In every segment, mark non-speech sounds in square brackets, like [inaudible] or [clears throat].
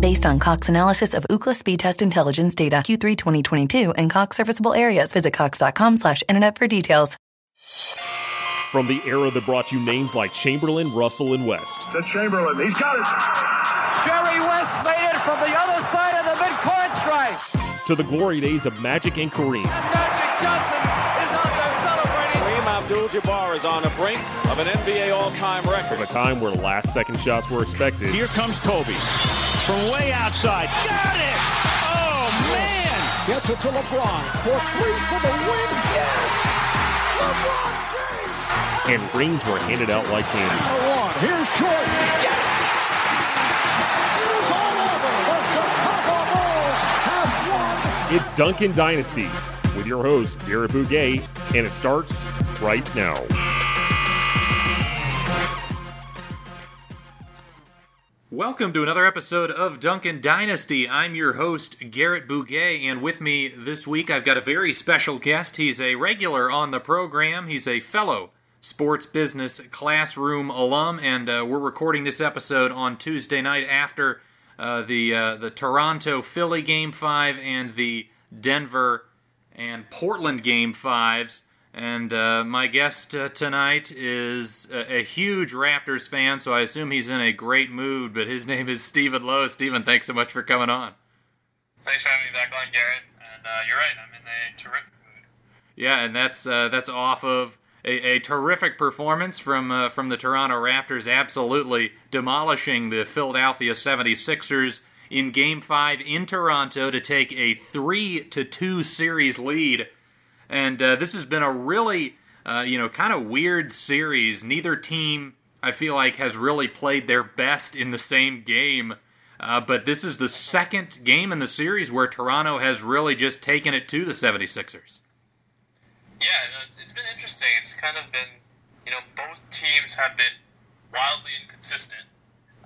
Based on Cox analysis of Ookla speed test intelligence data Q3 2022 and Cox serviceable areas, visit cox.com slash internet for details. From the era that brought you names like Chamberlain, Russell, and West. To Chamberlain. He's got it. Jerry West made it from the other side of the midcourt stripe. To the glory days of Magic and Kareem. Magic Johnson is out there celebrating. Kareem Abdul-Jabbar is on the brink of an NBA all-time record. From a time where last second shots were expected. Here comes Kobe from way outside. Got it! Oh, man! Gets it to LeBron for three for the win. Yes! LeBron James! And rings were handed out like candy. Here's Jordan. Yes! It is all over. The Chicago Bulls have won. It's Duncan Dynasty with your host, Garrett Bouguet, and it starts right now. Welcome to another episode of Duncan Dynasty. I'm your host, Garrett Bouguet, and with me this week I've got a very special guest. He's a regular on the program, he's a fellow sports business classroom alum, and uh, we're recording this episode on Tuesday night after uh, the, uh, the Toronto Philly Game 5 and the Denver and Portland Game 5s. And uh, my guest uh, tonight is a, a, huge Raptors fan, so I assume he's in a great mood. But his [laughs] name is Stephen Lowe. Stephen, thanks so much for coming on. Thanks for having me back on, Garrett. And uh, you're right, I'm in a terrific mood. Yeah, and that's uh, that's off of a, a terrific performance from uh, from the Toronto Raptors, absolutely demolishing the Philadelphia 76ers in Game Five in Toronto to take a three to two series lead. And uh, this has been a really, uh, you know, kind of weird series. Neither team, I feel like, has really played their best in the same game. Uh, but this is the second game in the series where Toronto has really just taken it to the 76ers. Yeah, it's, been interesting. It's kind of been, you know, both teams have been wildly inconsistent.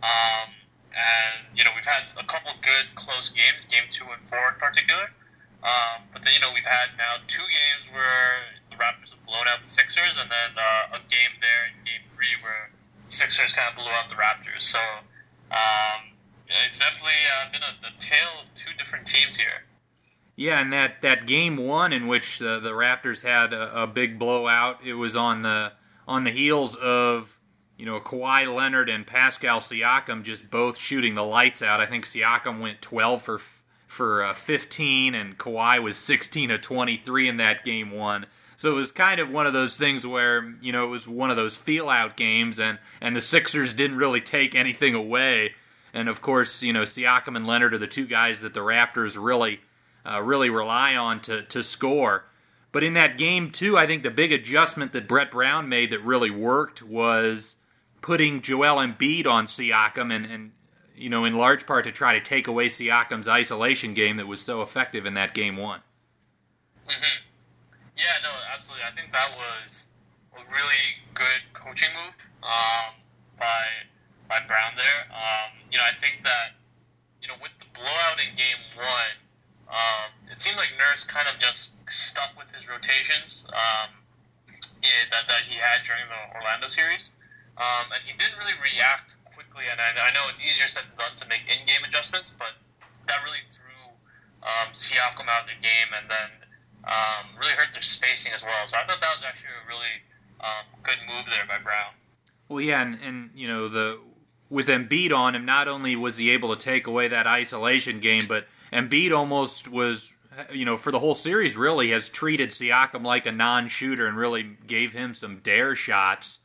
Um, and, you know, we've had a couple good close games, game two and four in particular. Um, but then, you know, we've had now two games where the Raptors have blown out the Sixers, and then uh, a game there in game three where Sixers kind of blew out the Raptors. So um, it's definitely uh, been a, a, tale of two different teams here. Yeah, and that, that game one in which the, the Raptors had a, a big blowout, it was on the on the heels of you know Kawhi Leonard and Pascal Siakam just both shooting the lights out. I think Siakam went 12 for for uh, 15, and Kawhi was 16 of 23 in that game one. So it was kind of one of those things where you know it was one of those feel out games, and and the Sixers didn't really take anything away. And of course, you know Siakam and Leonard are the two guys that the Raptors really uh, really rely on to to score. But in that game too, I think the big adjustment that Brett Brown made that really worked was putting Joel Embiid on Siakam and, and you know, in large part to try to take away Siakam's isolation game that was so effective in that game one. Mm-hmm. Yeah, no, absolutely. I think that was a really good coaching move um, by by Brown there. Um, you know, I think that you know with the blowout in game one, um, it seemed like Nurse kind of just stuck with his rotations um, yeah, that that he had during the Orlando series, um, and he didn't really react quickly, and I, I, know it's easier said than done to make in-game adjustments, but that really threw um, Siakam out of the game, and then um, really hurt their spacing as well. So I thought that was actually a really um, good move there by Brown. Well, yeah, and, and you know the with Embiid on him, not only was he able to take away that isolation game, but Embiid almost was you know, for the whole series, really has treated Siakam like a non-shooter and really gave him some dare shots.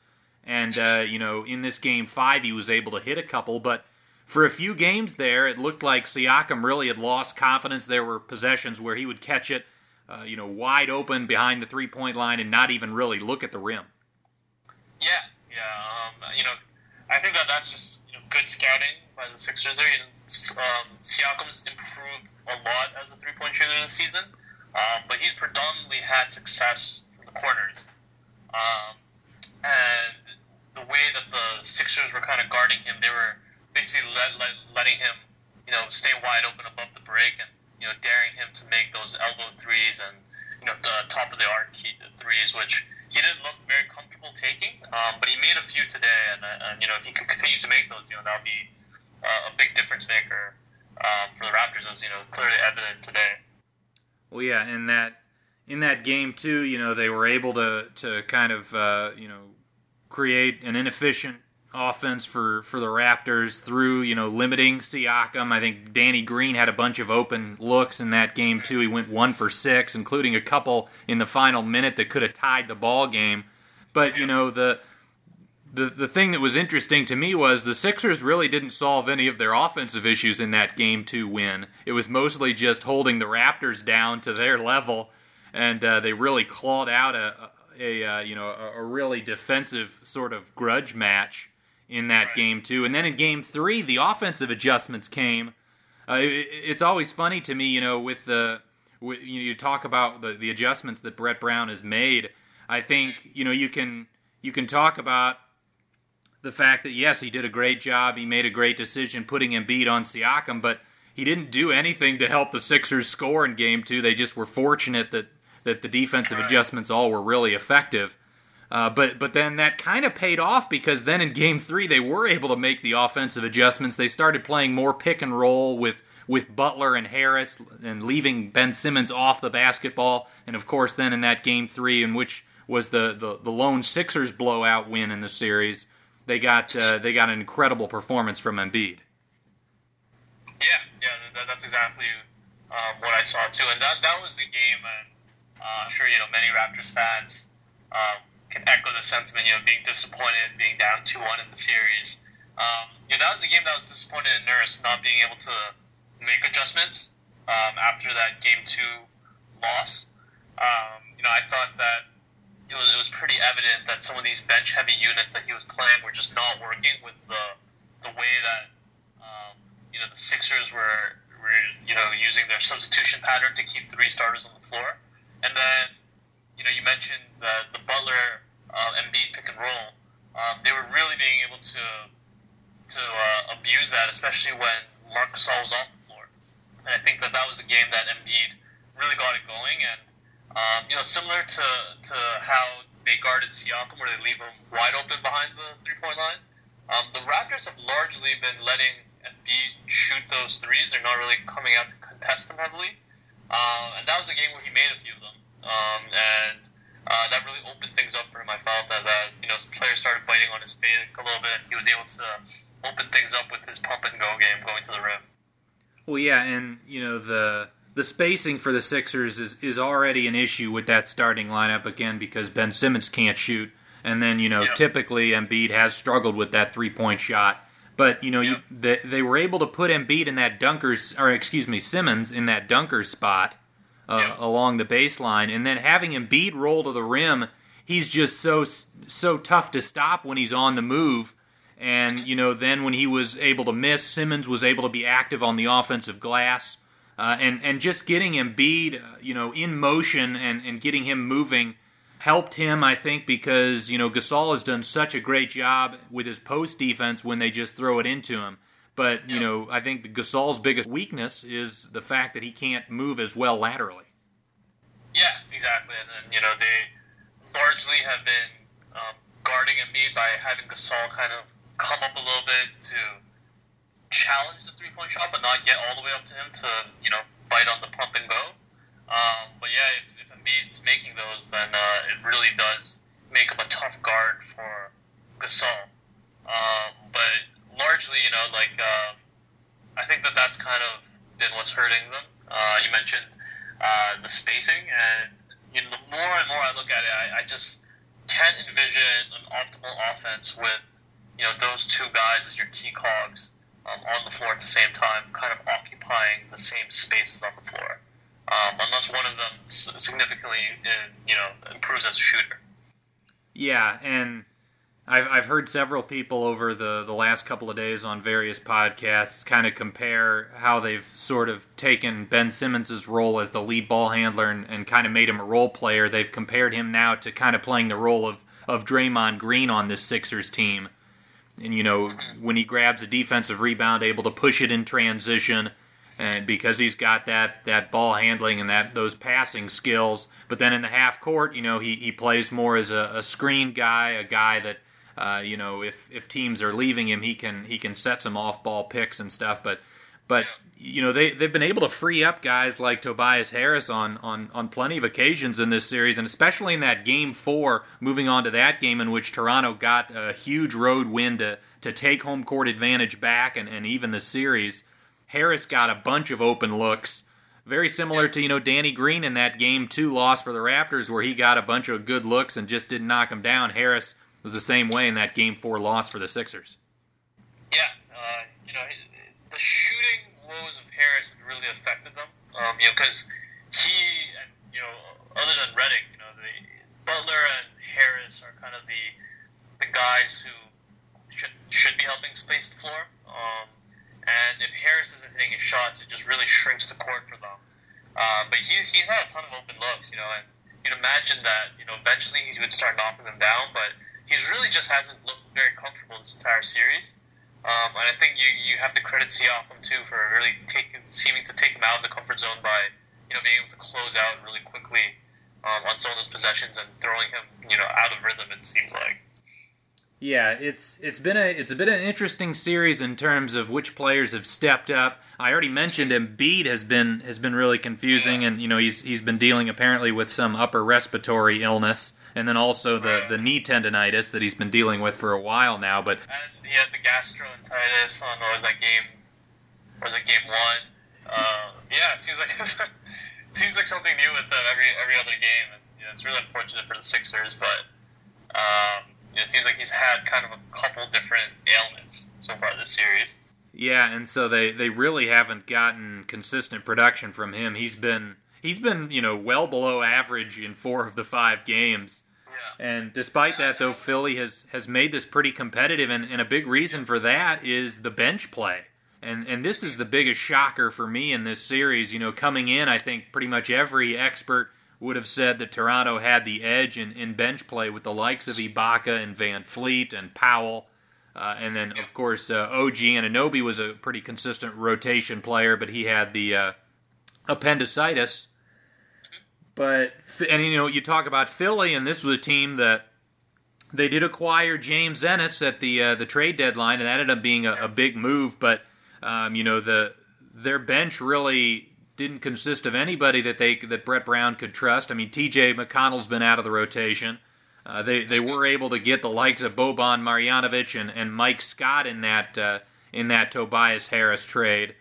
And uh, you know, in this game five, he was able to hit a couple, but for a few games there, it looked like Siakam really had lost confidence. There were possessions where he would catch it, uh, you know, wide open behind the three-point line and not even really look at the rim. Yeah, yeah. Um, you know, I think that that's just you know, good scouting by the Sixers. There, you know, um, Siakam's improved a lot as a three-point shooter this season, um, but he's predominantly had success from the corners. Um, and the way that the Sixers were kind of guarding him, they were basically let, let, letting him, you know, stay wide open above the break and you know daring him to make those elbow threes and you know the top of the arc threes, which he didn't look very comfortable taking. Um, but he made a few today, and, uh, and you know if he could continue to make those, you know that'll be uh, a big difference maker um, for the Raptors, as you know clearly evident today. Well, yeah, in that in that game too, you know they were able to to kind of uh, you know create an inefficient offense for, for the Raptors through, you know, limiting Siakam. I think Danny Green had a bunch of open looks in that game too. He went one for six, including a couple in the final minute that could have tied the ball game. But, you know, the the the thing that was interesting to me was the Sixers really didn't solve any of their offensive issues in that game to win. It was mostly just holding the Raptors down to their level, and uh, they really clawed out a, a, uh, you know a, a really defensive sort of grudge match in that right. game too. And then in game three, the offensive adjustments came. Uh, it, it's always funny to me, you know, with the with, you, know, you talk about the, the adjustments that Brett Brown has made. I think you know you can you can talk about the fact that yes, he did a great job. He made a great decision putting Embiid on Siakam, but he didn't do anything to help the Sixers score in game two. They just were fortunate that that the defensive adjustments all were really effective. Uh, but but then that kind of paid off because then in Game Three they were able to make the offensive adjustments. They started playing more pick and roll with with Butler and Harris and leaving Ben Simmons off the basketball. And of course, then in that Game Three, in which was the the, the lone Sixers blowout win in the series, they got uh, they got an incredible performance from Embiid. Yeah, yeah, that, that's exactly um, what I saw too, and that that was the game. And uh, I'm sure you know many Raptors fans. Um, can echo the sentiment, you know, being disappointed, being down 2 1 in the series. Um, you know, that was the game that was disappointed in Nurse not being able to make adjustments um, after that game two loss. Um, you know, I thought that it was, it was pretty evident that some of these bench heavy units that he was playing were just not working with the the way that um, you know the Sixers were were you know using their substitution pattern to keep three starters on the floor, and then you know, you mentioned the, the Butler uh, Embiid pick and roll. Um, they were really being able to to uh, abuse that, especially when Marc Gasol was off the floor. And I think that that was the game that Embiid really got it going. And um, you know, similar to to how they guarded Siakam, where they leave him wide open behind the three point line. Um, the Raptors have largely been letting Embiid shoot those threes. They're not really coming out to contest them heavily. Uh, and that was the game where he made a few of them. Um, and uh, that really opened things up for him. I felt that, that you know his players started biting on his fade a little bit. and He was able to open things up with his pump and go game going to the rim. Well, yeah, and you know the the spacing for the Sixers is is already an issue with that starting lineup again because Ben Simmons can't shoot, and then you know yep. typically Embiid has struggled with that three point shot. But you know, yep. you, they, they were able to put Embiid in that dunkers, or excuse me, Simmons in that dunker spot, uh, yeah. along the baseline, and then having Embiid roll to the rim, he's just so so tough to stop when he's on the move. And you know, then when he was able to miss, Simmons was able to be active on the offensive glass, uh, and and just getting Embiid, uh, you know, in motion and and getting him moving helped him, I think, because you know Gasol has done such a great job with his post defense when they just throw it into him. But you know, I think Gasol's biggest weakness is the fact that he can't move as well laterally. Yeah, exactly. And then you know they largely have been um, guarding Embiid by having Gasol kind of come up a little bit to challenge the three point shot, but not get all the way up to him to you know bite on the pump and go. Um, but yeah, if, Embiid's making those, then uh, it really does make him a tough guard for Gasol. Um, but largely, you know, like uh, I think that that's kind of been what's hurting them. Uh, you mentioned uh, the spacing, and you know, the more and more I look at it, I, I just can't envision an optimal offense with you know those two guys as your key cogs um, on the floor at the same time, kind of occupying the same spaces on the floor, um, unless one of them significantly uh, you know improves as a shooter. Yeah, and I've I've heard several people over the the last couple of days on various podcasts kind of compare how they've sort of taken Ben Simmons' role as the lead ball handler and, and kind of made him a role player. They've compared him now to kind of playing the role of of Draymond Green on this Sixers team. And you know, when he grabs a defensive rebound, able to push it in transition, and because he's got that that ball handling and that those passing skills. But then in the half court, you know, he, he plays more as a, a screen guy, a guy that uh, you know, if if teams are leaving him, he can he can set some off ball picks and stuff. But but you know they they've been able to free up guys like Tobias Harris on on on plenty of occasions in this series, and especially in that game four. Moving on to that game in which Toronto got a huge road win to to take home court advantage back and, and even the series. Harris got a bunch of open looks very similar to you know Danny Green in that game two loss for the Raptors where he got a bunch of good looks and just didn't knock him down. Harris was the same way in that game four loss for the Sixers. Yeah, uh, you know the shooting woes of Harris really affected them. Um, you know because he, and, you know, other than Redick, you know, the Butler and Harris are kind of the the guys who should should be helping space the floor. Um, and if Harris isn't hitting his shots, it just really shrinks the court for them. Uh, but he's he's had a ton of open looks, you know, and you'd imagine that you know eventually he would start knocking them down, but he's really just hasn't looked very comfortable this entire series. Um, and I think you, you have to credit Siakam too for really taking seeming to take him out of the comfort zone by you know being able to close out really quickly um, on some of those possessions and throwing him you know out of rhythm. It seems like. Yeah, it's it's been a it's been an interesting series in terms of which players have stepped up. I already mentioned Embiid has been has been really confusing, and you know he's he's been dealing apparently with some upper respiratory illness and then also the, the knee tendonitis that he's been dealing with for a while now. But he had the gastroenteritis on was that game, or the game one. Uh, yeah, it seems like [laughs] it seems like something new with him every every other game, and you know, it's really unfortunate for the Sixers. But um, it seems like he's had kind of a couple different ailments so far this series. Yeah, and so they, they really haven't gotten consistent production from him. He's been he's been you know well below average in four of the five games. And despite that, though, Philly has, has made this pretty competitive, and, and a big reason for that is the bench play. And and this is the biggest shocker for me in this series. You know, coming in, I think pretty much every expert would have said that Toronto had the edge in, in bench play with the likes of Ibaka and VanVleet and Powell. Uh, and then, of course, uh, OG Anunoby was a pretty consistent rotation player, but he had the uh, appendicitis. But and you know you talk about Philly, and this was a team that they did acquire James Ennis at the uh, the trade deadline, and that ended up being a, a big move. But um, you know the their bench really didn't consist of anybody that they that Brett Brown could trust. I mean, T.J. McConnell's been out of the rotation. Uh, they they were able to get the likes of Boban Marjanovic and, and Mike Scott in that uh, in that Tobias Harris trade,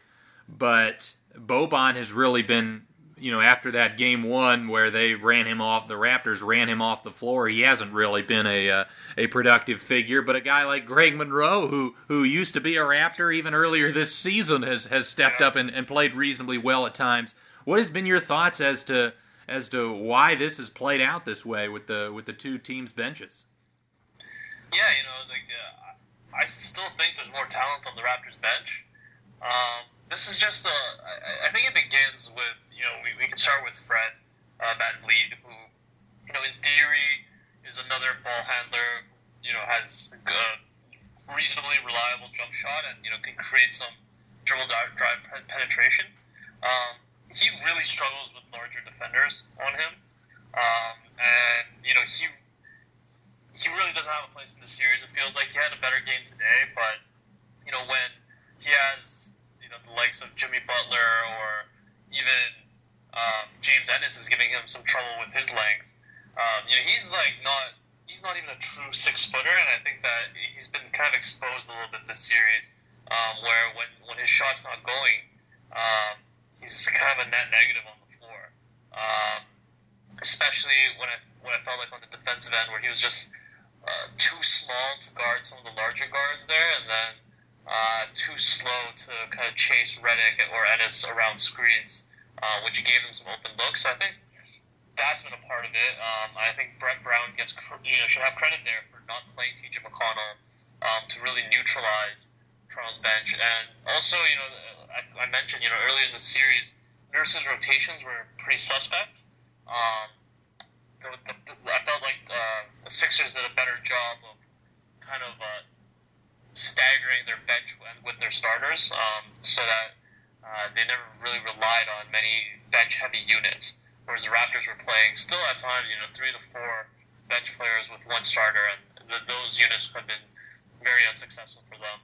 but Boban has really been you know, after that game one where they ran him off, the Raptors ran him off the floor. He hasn't really been a uh, a productive figure. But a guy like Greg Monroe, who who used to be a Raptor even earlier this season, has has stepped up and, and played reasonably well at times. What has been your thoughts as to as to why this has played out this way with the with the two teams' benches? Yeah, you know, like uh, I still think there's more talent on the Raptors bench. Um, this is just a. I, I think it begins with you know we, we can start with Fred uh, VanVleet, who you know in theory is another ball handler. You know has a reasonably reliable jump shot and you know can create some dribble drive, drive penetration. Um, he really struggles with larger defenders on him, um, and you know he he really doesn't have a place in the series. It feels like he had a better game today, but you know when he has you know the likes of Jimmy Butler or even um, James Ennis is giving him some trouble with his length. Um, you know, he's like not he's not even a true six footer, and I think that he's been kind of exposed a little bit this series, um, where when when his shot's not going, um, he's kind of a net negative on the floor. um, especially when I when I felt like on the defensive end where he was just uh, too small to guard some of the larger guards there, and then uh, too slow to kind of chase Redick or Ennis around screens, uh, which gave them some open looks. I think that's been a part of it. Um, I think Brett Brown gets you know should have credit there for not playing T.J. McConnell um, to really neutralize Toronto's bench, and also you know I, I, mentioned you know earlier in the series, Nurse's rotations were pretty suspect. Um, the, the, the, I felt like uh, the Sixers did a better job of kind of uh, staggering their bench with their starters, um, so that uh, they never really relied on many bench-heavy units. Whereas the Raptors were playing still at times, you know, three to four bench players with one starter, and the, those units have been very unsuccessful for them.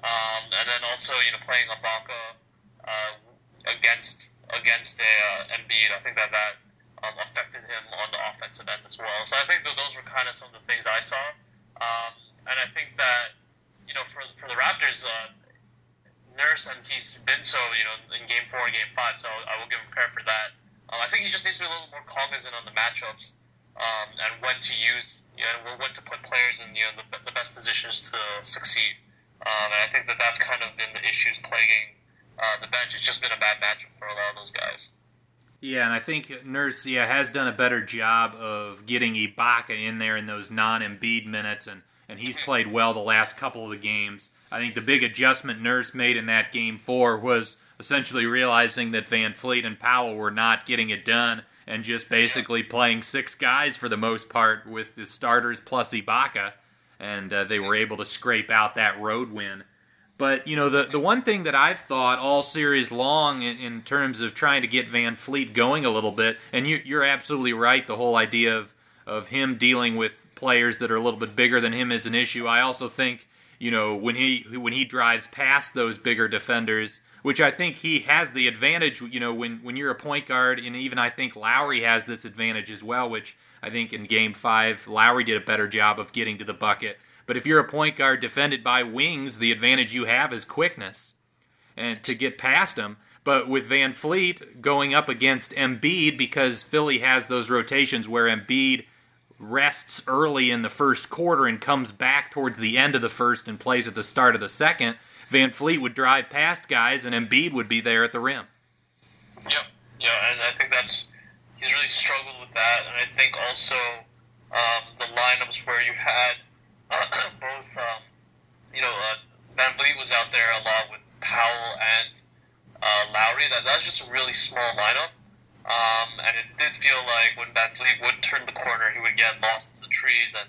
Um, and then also, you know, playing Ibaka uh, against against a uh, Embiid, I think that that um, affected him on the offensive end as well. So I think that those were kind of some of the things I saw. Um, and I think that, you know, for, for the Raptors, uh, Nurse, and he's been so, you know, in game four and game five, so I will give him credit for that. Um, I think he just needs to be a little more cognizant on the matchups um, and when to use, you know, when to put players in, you know, the, the best positions to succeed. Um, and I think that that's kind of been the issues plaguing uh, the bench. It's just been a bad matchup for a lot of those guys. Yeah, and I think Nurse yeah, has done a better job of getting Ibaka in there in those non-Embiid minutes, and, and he's mm-hmm. played well the last couple of the games. I think the big adjustment Nurse made in that game four was essentially realizing that VanVleet and Powell were not getting it done and just basically playing six guys for the most part with the starters plus Ibaka, and uh, they were able to scrape out that road win. But you know the the one thing that I've thought all series long in, in terms of trying to get VanVleet going a little bit, and you, you're absolutely right. The whole idea of of him dealing with players that are a little bit bigger than him is an issue. I also think you know when he when he drives past those bigger defenders, which I think he has the advantage. You know when when you're a point guard, and even I think Lowry has this advantage as well. Which I think in Game Five, Lowry did a better job of getting to the bucket. But if you're a point guard defended by wings, the advantage you have is quickness and to get past them. But with VanVleet going up against Embiid, because Philly has those rotations where Embiid rests early in the first quarter and comes back towards the end of the first and plays at the start of the second, VanVleet would drive past guys and Embiid would be there at the rim. Yep, yeah, and I think that's he's really struggled with that, and I think also um, the lineups where you had [clears throat] both, um, you know, uh, VanVleet was out there a lot with Powell and uh, Lowry. That, that was just a really small lineup. Um, and it did feel like when VanVleet would turn the corner, he would get lost in the trees and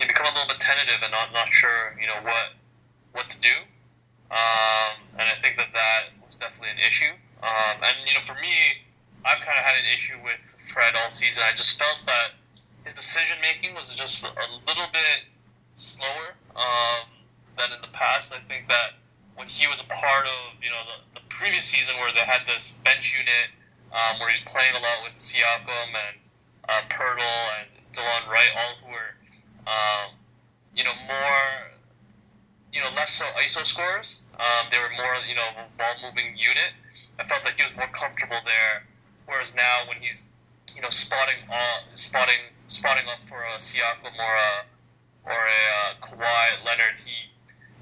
he'd become a little bit tentative and not, not sure, you know, what what to do. Um, and I think that that was definitely an issue. Um, and, you know, for me, I've kind of had an issue with Fred all season. I just felt that his decision making was just a little bit slower um, than in the past. I think that when he was a part of you know the, the previous season where they had this bench unit um, where he's playing a lot with Siakam and uh, Poeltl and Delon Wright, all who were um, you know more you know less so ISO scorers. Um, they were more you know ball moving unit. I felt like he was more comfortable there. Whereas now when he's you know spotting uh, spotting spotting up for a Siakam or a or a uh, Kawhi Leonard, he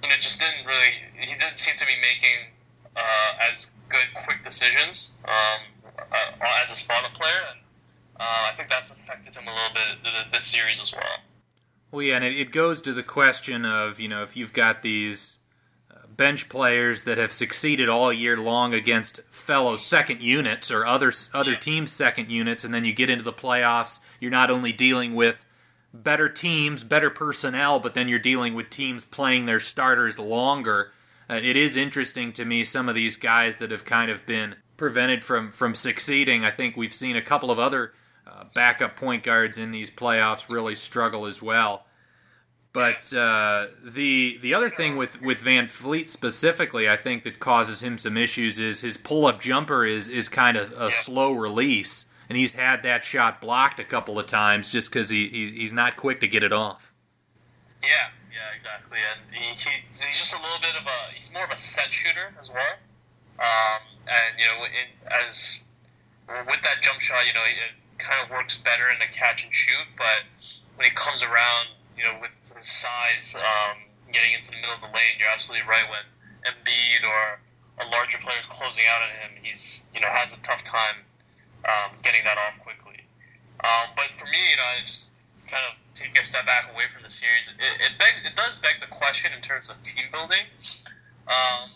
you know just didn't really he didn't seem to be making uh, as good quick decisions um, uh, as a spot up player, and uh, I think that's affected him a little bit this series as well. Well, yeah, and it, it goes to the question of you know if you've got these uh, bench players that have succeeded all year long against fellow second units or other other yeah. teams' second units, and then you get into the playoffs, you're not only dealing with better teams, better personnel, but then you're dealing with teams playing their starters longer. Uh, it is interesting to me some of these guys that have kind of been prevented from from succeeding. I think we've seen a couple of other uh, backup point guards in these playoffs really struggle as well. But uh, the the other thing with, with VanVleet specifically, I think that causes him some issues is his pull up jumper is is kind of a slow release and he's had that shot blocked a couple of times just because he, he, he's not quick to get it off. Yeah, yeah, exactly. And he, he, he's just a little bit of a he's more of a set shooter as well. Um, and you know, in, as with that jump shot, you know, it kind of works better in the catch and shoot. But when he comes around, you know, with his size, um, getting into the middle of the lane, you're absolutely right. When Embiid or a larger player is closing out on him, he's you know has a tough time um, getting that off quickly. Um, but for me, you know, I just kind of take a step back away from the series. It it, beg, it does beg the question in terms of team building. Um,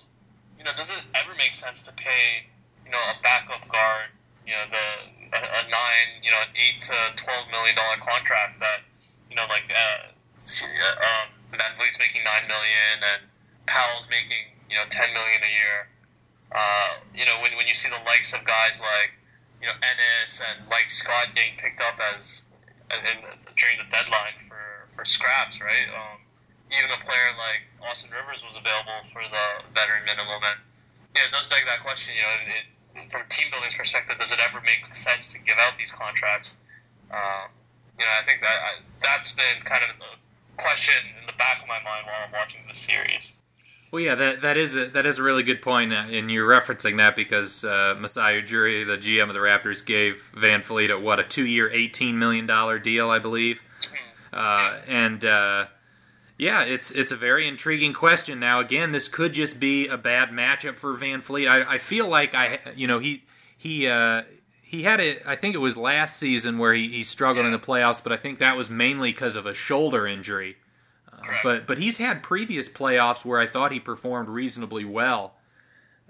you know, does it ever make sense to pay you know a backup guard, you know, the a, a nine, you know, an eight to twelve million dollar contract that you know like uh, um, VanVleet's making nine million and Powell's making you know ten million a year. Uh, you know, when, when you see the likes of guys like you know Ennis and Mike Scott getting picked up as in, during the deadline for, for scraps, right? Um, even a player like Austin Rivers was available for the veteran minimum, and yeah, it does beg that question. You know, it, from a team building's perspective, does it ever make sense to give out these contracts? Um, you know, I think that I, that's been kind of the question in the back of my mind while I'm watching this series. Well, yeah, that that is a, that is a really good point, uh, and you're referencing that because uh, Masai Ujiri, the GM of the Raptors, gave VanVleet a what a two-year, eighteen million dollar deal, I believe, mm-hmm. uh, and uh, yeah, it's it's a very intriguing question. Now, again, this could just be a bad matchup for VanVleet. I, I feel like I, you know, he he uh, he had it. I think it was last season where he, he struggled yeah. in the playoffs, but I think that was mainly because of a shoulder injury. But but he's had previous playoffs where I thought he performed reasonably well.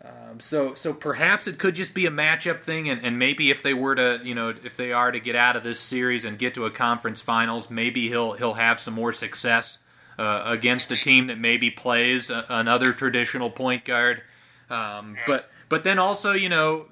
Um, so so perhaps it could just be a matchup thing, and, and maybe if they were to you know if they are to get out of this series and get to a conference finals, maybe he'll he'll have some more success uh, against a team that maybe plays a, another traditional point guard. Um, but but then also you know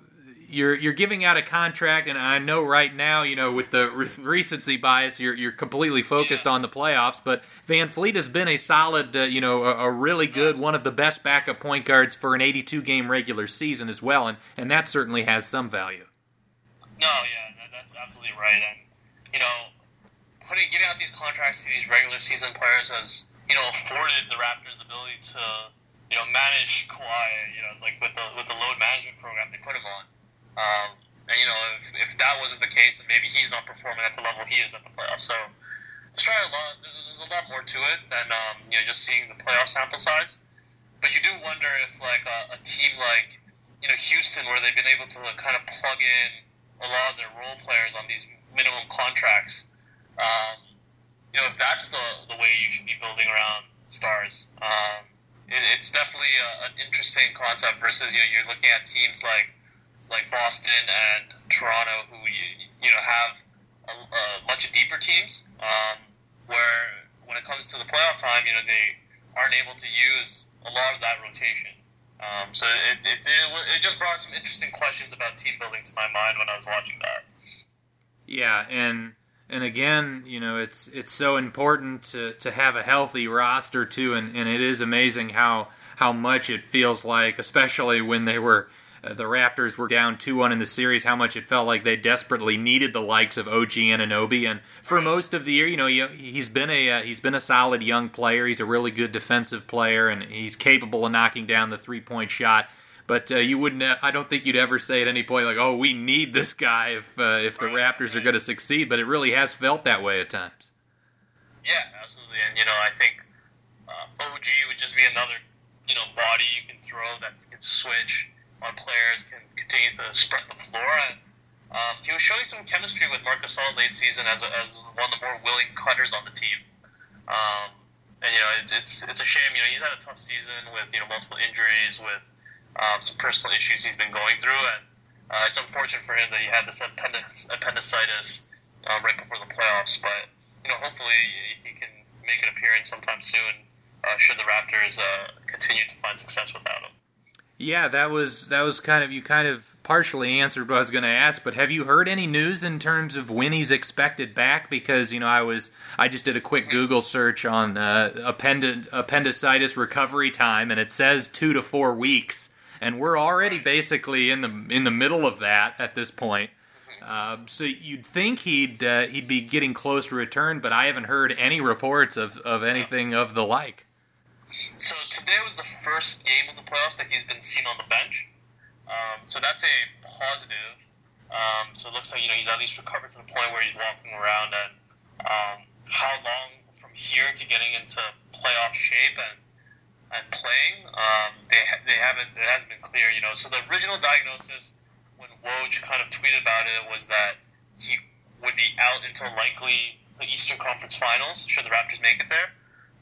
you're you're giving out a contract, and I know right now, you know, with the re- recency bias, you're you're completely focused on the playoffs. But VanVleet has been a solid, uh, you know, a, a, really good, one of the best backup point guards for an 82 game regular season as well, and and that certainly has some value. No, yeah, that's absolutely right, and you know, putting giving out these contracts to these regular season players has you know afforded the Raptors ability to you know manage Kawhi, you know, like with the with the load management program they put him on. Um, and you know, if, if that wasn't the case, then maybe he's not performing at the level he is at the playoffs. So there's a lot. There's, there's a lot more to it than um, you know just seeing the playoff sample size. But you do wonder if like a, a team like you know Houston, where they've been able to kind of plug in a lot of their role players on these minimum contracts. Um, you know, if that's the the way you should be building around stars. Um, it, it's definitely a, an interesting concept versus you know you're looking at teams like like Boston and Toronto, who you, you know have a, a of deeper teams, um, where when it comes to the playoff time, you know they aren't able to use a lot of that rotation. Um, so it, it, it, it just brought some interesting questions about team building to my mind when I was watching that. Yeah, and and again, you know, it's it's so important to, to have a healthy roster too, and, and it is amazing how how much it feels like, especially when they were uh, the Raptors were down 2 1 in the series, how much it felt like they desperately needed the likes of OG Anunoby. And for most of the year, you know, he's been a uh, he's been a solid young player. He's a really good defensive player, and he's capable of knocking down the three point shot. But uh, you wouldn't. I don't think you'd ever say at any point like, "Oh, we need this guy if uh, if the Raptors are going to succeed." But it really has felt that way at times. Yeah, absolutely. And you know, I think uh, OG would just be another you know body you can throw that can switch on players can continue to spread the floor. And um, he was showing some chemistry with Marc Gasol late season as, a, as one of the more willing cutters on the team. Um, and you know, it's, it's it's a shame. You know, he's had a tough season with you know multiple injuries, with um, some personal issues he's been going through, and uh, it's unfortunate for him that he had this appendicitis uh, right before the playoffs. But you know, hopefully he can make an appearance sometime soon. Uh, should the Raptors uh, continue to find success without him? Yeah, that was that was kind of you kind of partially answered what I was going to ask. But have you heard any news in terms of when he's expected back? Because you know I was I just did a quick Google search on uh, append- appendicitis recovery time, and it says two to four weeks, and we're already basically in the in the middle of that at this point. Uh, so you'd think he'd uh, he'd be getting close to return, but I haven't heard any reports of, of anything of the like. So today was the first game of the playoffs that he's been seen on the bench. Um, so that's a positive. Um, so it looks like you know he's at least recovered to the point where he's walking around. And um, how long from here to getting into playoff shape and and playing, um, they they haven't it hasn't been clear. You know, so the original diagnosis when Woj kind of tweeted about it was that he would be out until likely the Eastern Conference Finals should the Raptors make it there.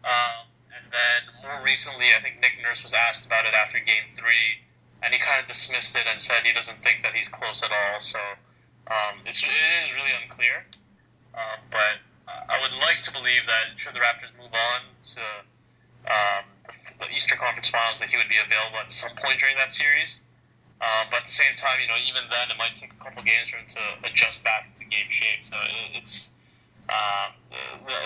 Um, and then more recently, I think Nick Nurse was asked about it after Game Three, and he kind of dismissed it and said he doesn't think that he's close at all. So um, it's, it is really unclear. Um, but I would like to believe that should the Raptors move on to um, the, Eastern Conference Finals, that he would be available at some point during that series. Uh, but at the same time, you know, even then, it might take a couple games for him to adjust back to game shape. So it's uh,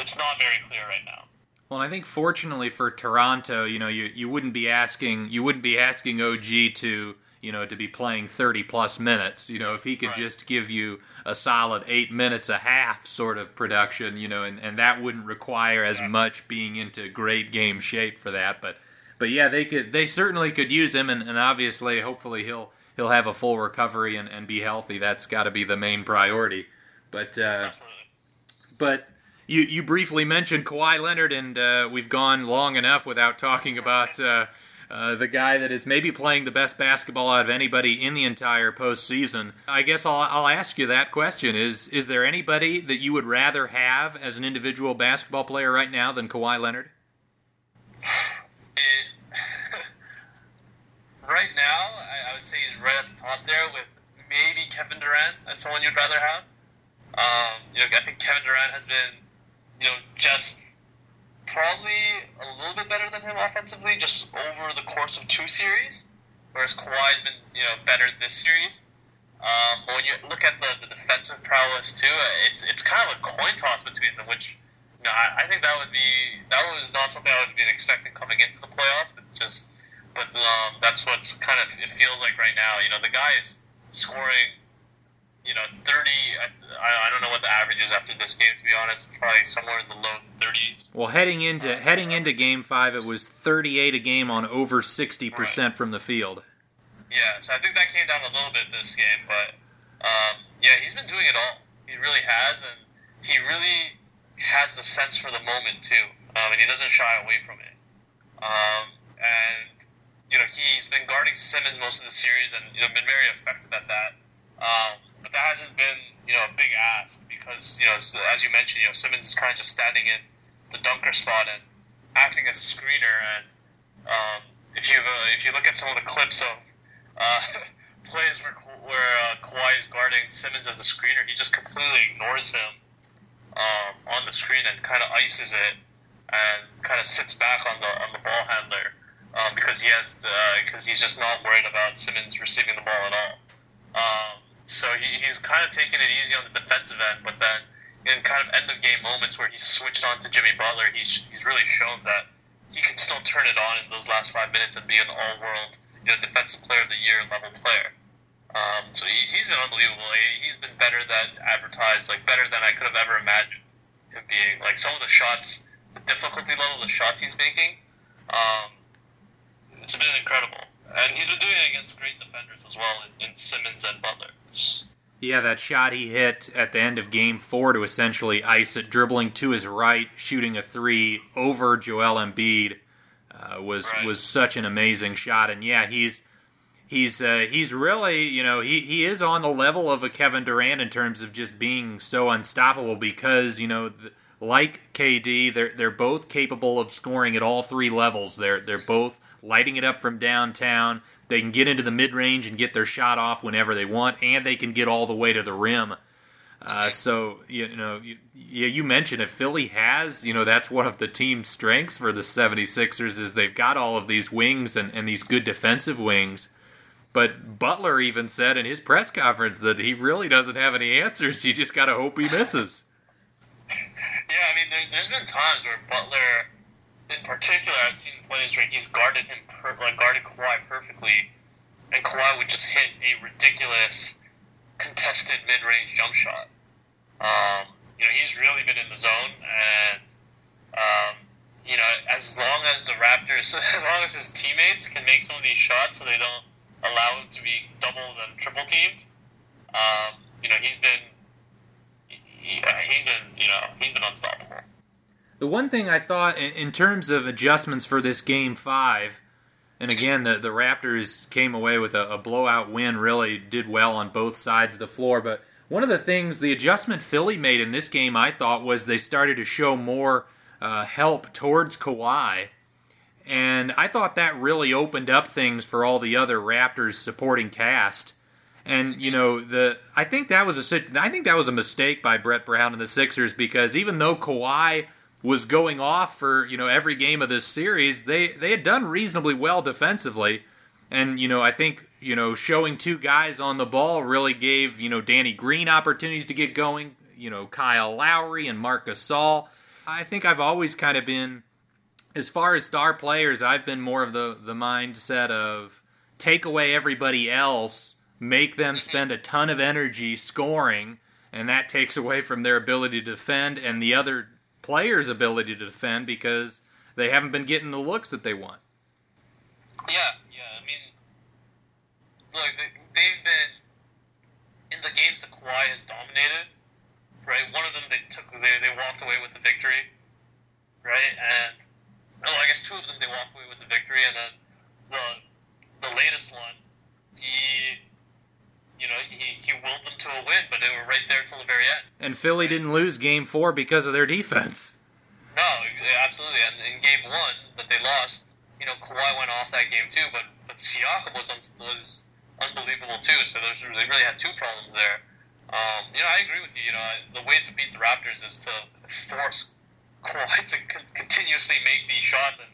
it's not very clear right now. Well, I think fortunately for Toronto, you know, you, you wouldn't be asking you wouldn't be asking OG to you know to be playing 30 plus minutes. You know, if he could right. just give you a solid eight minutes a half sort of production, you know, and, and that wouldn't require as much being into great game shape for that. But but yeah, they could they certainly could use him, and, and obviously, hopefully, he'll he'll have a full recovery and, and be healthy. That's got to be the main priority. But uh, but you you briefly mentioned Kawhi Leonard, and uh, we've gone long enough without talking about uh, uh, the guy that is maybe playing the best basketball out of anybody in the entire postseason. I guess I'll, I'll ask you that question: Is is there anybody that you would rather have as an individual basketball player right now than Kawhi Leonard? [laughs] right now, I, I, would say he's right at the top there with maybe Kevin Durant as someone you'd rather have. Um, you know, I think Kevin Durant has been you know, just probably a little bit better than him offensively just over the course of two series, whereas Kawhi's been, you know, better this series. Um, but when you look at the, the defensive prowess too, it's it's kind of a coin toss between them, which you know, I, I think that would be that was not something I would been expecting coming into the playoffs, but just but um, that's what's kind of it feels like right now. You know, the guy is scoring you know, 30. I, I don't know what the average is after this game. To be honest, probably somewhere in the low 30s. Well, heading into heading into Game Five, it was 38 a game on over 60 percent from the field. Yeah, so I think that came down a little bit this game, but um, yeah, he's been doing it all. He really has, and he really has the sense for the moment too, um, and he doesn't shy away from it. Um, and you know, he's been guarding Simmons most of the series, and you know, been very effective at that. Um, but that hasn't been you know a big ask because you know as you mentioned, you know Simmons is kind of just standing in the dunker spot and acting as a screener. And um, if you uh, if you look at some of the clips of uh, [laughs] plays where where uh, Kawhi is guarding Simmons as a screener, he just completely ignores him um, on the screen and kind of ices it and kind of sits back on the on the ball handler um, because he has because he's just not worried about Simmons receiving the ball at all. Um, so he, he's kind of taking it easy on the defensive end, but then in kind of end of game moments where he switched on to Jimmy Butler, he's he's really shown that he can still turn it on in those last five minutes and be an all world, you know, defensive player of the year level player. Um, so he, he's been unbelievable. He, he's been better than advertised, like better than I could have ever imagined him being. Like some of the shots, the difficulty level of the shots he's making, um, it's been incredible. And he's been doing it against great defenders as well in, in Simmons and Butler. Yeah, that shot he hit at the end of game four to essentially ice it, dribbling to his right, shooting a three over Joel Embiid, uh, was right. was such an amazing shot. And yeah, he's he's uh, he's really you know he, he is on the level of a Kevin Durant in terms of just being so unstoppable because you know like KD they're they're both capable of scoring at all three levels. They're they're both lighting it up from downtown. They can get into the mid range and get their shot off whenever they want, and they can get all the way to the rim. Uh, so you know, you, you mentioned if Philly has, you know, that's one of the team's strengths for the 76ers is they've got all of these wings and, and these good defensive wings. But Butler even said in his press conference that he really doesn't have any answers. You just got to hope he misses. [laughs] Yeah, I mean, there, has been times where Butler in particular, I've seen plays where he's guarded him, per, like guarded Kawhi perfectly, and Kawhi would just hit a ridiculous contested mid-range jump shot. Um, you know, he's really been in the zone, and um, you know, as long as the Raptors, [laughs] as long as his teammates can make some of these shots, so they don't allow him to be doubled and triple teamed, Um, you know, he's been uh, he's been you know he's been unstoppable. The one thing I thought in, terms of adjustments for this game five, and again the the Raptors came away with a, a blowout win. Really did well on both sides of the floor, but one of the things the adjustment Philly made in this game, I thought, was they started to show more uh, help towards Kawhi. And I thought that really opened up things for all the other Raptors supporting cast. And you know the I think that was a I think that was a mistake by Brett Brown and the Sixers because even though Kawhi was going off for you know every game of this series, they they had done reasonably well defensively. And you know I think you know showing two guys on the ball really gave you know Danny Green opportunities to get going. You know Kyle Lowry and Marc Gasol. I think I've always kind of been as far as star players, I've been more of the the mindset of take away everybody else, make them spend a ton of energy scoring, and that takes away from their ability to defend and the other players' ability to defend because they haven't been getting the looks that they want. Yeah, yeah. I mean, look, they, have been in the games that Kawhi has dominated. Right, one of them they took, they, they walked away with the victory. Right, and oh, I guess two of them they walked away with the victory, and then the the latest one, he you know, he, he willed them to a win, but they were right there until the very end. And Philly didn't lose game four because of their defense. No, absolutely. And in game one that they lost, you know, Kawhi went off that game too, but but Siakam was was unbelievable too. So there's, they really had two problems there. Um, you know, I agree with you. You know, the way to beat the Raptors is to force Kawhi [laughs] to continuously make these shots and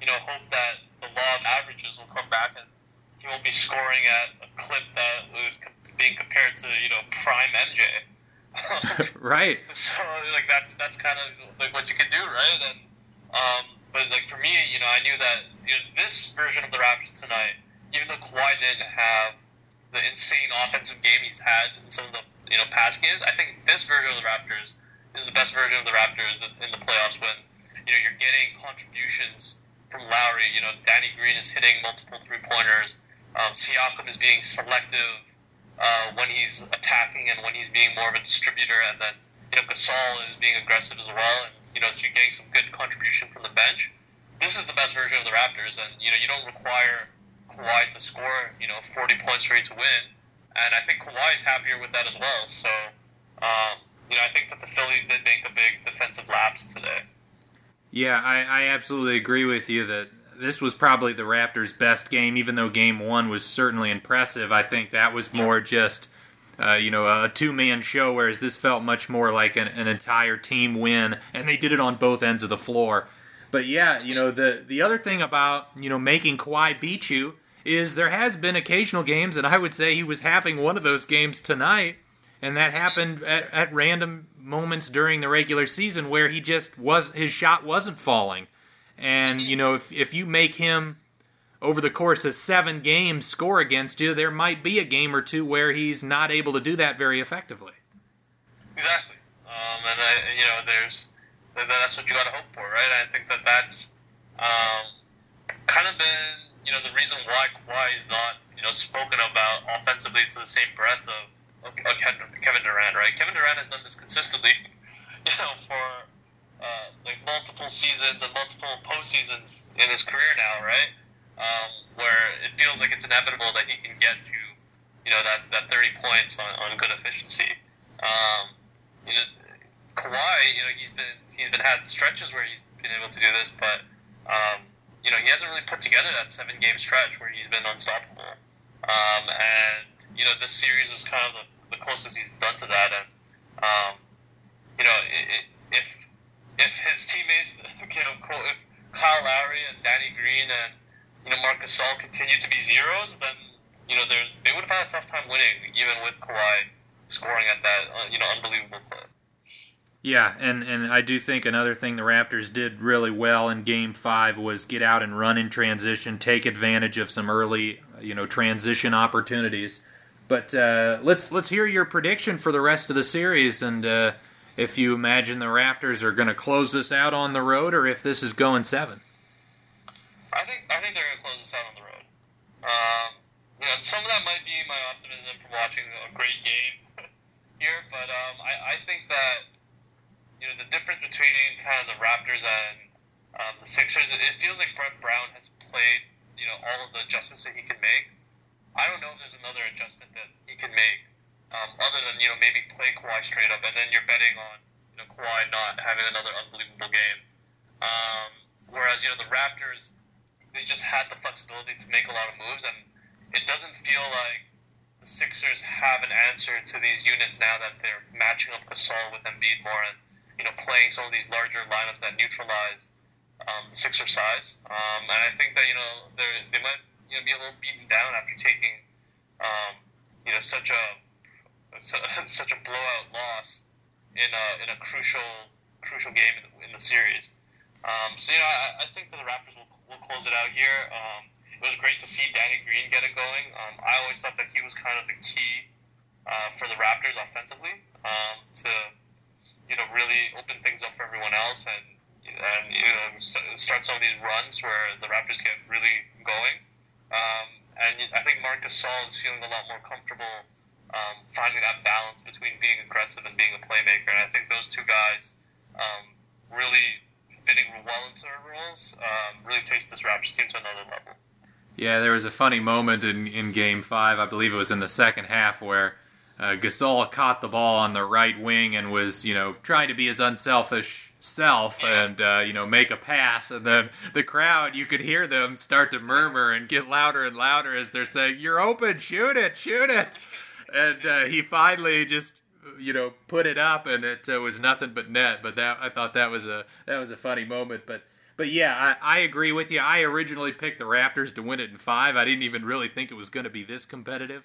you know hope that the law of averages will come back and he won't be scoring at a clip that was being compared to you know prime MJ. [laughs] right. [laughs] So like that's that's kind of like what you can do, right? And um, but like for me, you know, I knew that you know, this version of the Raptors tonight, even though Kawhi didn't have the insane offensive game he's had in some of the you know past games, I think this version of the Raptors is the best version of the Raptors in the playoffs when you know you're getting contributions from Lowry. You know, Danny Green is hitting multiple three pointers. Um, Siakam is being selective uh, when he's attacking and when he's being more of a distributor, and then you know Gasol is being aggressive as well, and you know you're getting some good contribution from the bench. This is the best version of the Raptors, and you know you don't require Kawhi to score you know 40 points for you to win, and I think Kawhi is happier with that as well. So um, you know I think that the Philly did make a big defensive lapse today. Yeah, I, I absolutely agree with you that this was probably the Raptors' best game, even though Game One was certainly impressive. I think that was more just. Uh, you know, a two man show, whereas this felt much more like an, an, entire team win, and they did it on both ends of the floor. But yeah, you know, the the other thing about you know making Kawhi beat you is there has been occasional games, and I would say he was having one of those games tonight, and that happened at, at random moments during the regular season where he just was his shot wasn't falling. And, you know, if, if you make him over the course of seven games score against you, there might be a game or two where he's not able to do that very effectively. Exactly. Um, and, I, you know, there's that's what you got to hope for, right? I think that that's um, kind of been, you know, the reason why Kawhi is not, you know, spoken about offensively to the same breadth of, of Kevin Durant, right? Kevin Durant has done this consistently, [laughs] you know, for uh, like multiple seasons and multiple postseasons in his career now, right? Um, where it feels like it's inevitable that he can get to, you know, that, that 30 points on, on good efficiency. Um, you know, Kawhi, you know, he's been he's been had stretches where he's been able to do this, but um, you know, he hasn't really put together that seven game stretch where he's been unstoppable. Um, and you know, this series was kind of the, the closest he's done to that. And um, you know, it, it, if if his teammates, you know, if Kyle Lowry and Danny Green and you know Marc Gasol continued to be zeros, then you know they would have had a tough time winning, even with Kawhi scoring at that uh, you know unbelievable clip. Yeah, and, and I do think another thing the Raptors did really well in Game Five was get out and run in transition, take advantage of some early you know transition opportunities. But uh, let's let's hear your prediction for the rest of the series and. Uh, if you imagine the Raptors are going to close this out on the road, or if this is going seven. I think I think they're going to close this out on the road. Um, you know, some of that might be my optimism from watching a great game [laughs] here, but um, I, I think that you know the difference between kind of the Raptors and um, the Sixers, it feels like Brett Brown has played you know all of the adjustments that he can make. I don't know if there's another adjustment that he can make um, other than you know maybe play Kawhi straight up, and then you're betting on you know Kawhi not having another unbelievable game. Um, whereas you know the Raptors, they just had the flexibility to make a lot of moves, and it doesn't feel like the Sixers have an answer to these units now that they're matching up Gasol with Embiid more and you know playing some of these larger lineups that neutralize um, the Sixer size. Um, and I think that you know they they might you know be a little beaten down after taking um, you know such a [laughs] such a blowout loss in a in a crucial crucial game in the, series. Um, so you know I, I think that the Raptors will, will close it out here. Um, it was great to see Danny Green get it going. Um, I always thought that he was kind of the key uh, for the Raptors offensively um, to you know really open things up for everyone else and and you know start some of these runs where the Raptors get really going. Um, and I think Marcus Gasol is feeling a lot more comfortable um, finding that balance between being aggressive and being a playmaker. And I think those two guys um, really fitting well into their roles um, really takes this Raptors team to another level. Yeah, there was a funny moment in, in Game Five. I believe it was in the second half where uh, Gasol caught the ball on the right wing and was, you know, trying to be his unselfish self and uh, you know make a pass, and then the crowd you could hear them start to murmur and get louder and louder as they're saying, "You're open, shoot it, shoot it," and uh, he finally just you know put it up, and it uh, was nothing but net. But that I thought that was a that was a funny moment, but but yeah, I, I, agree with you. I originally picked the Raptors to win it in five. I didn't even really think it was going to be this competitive.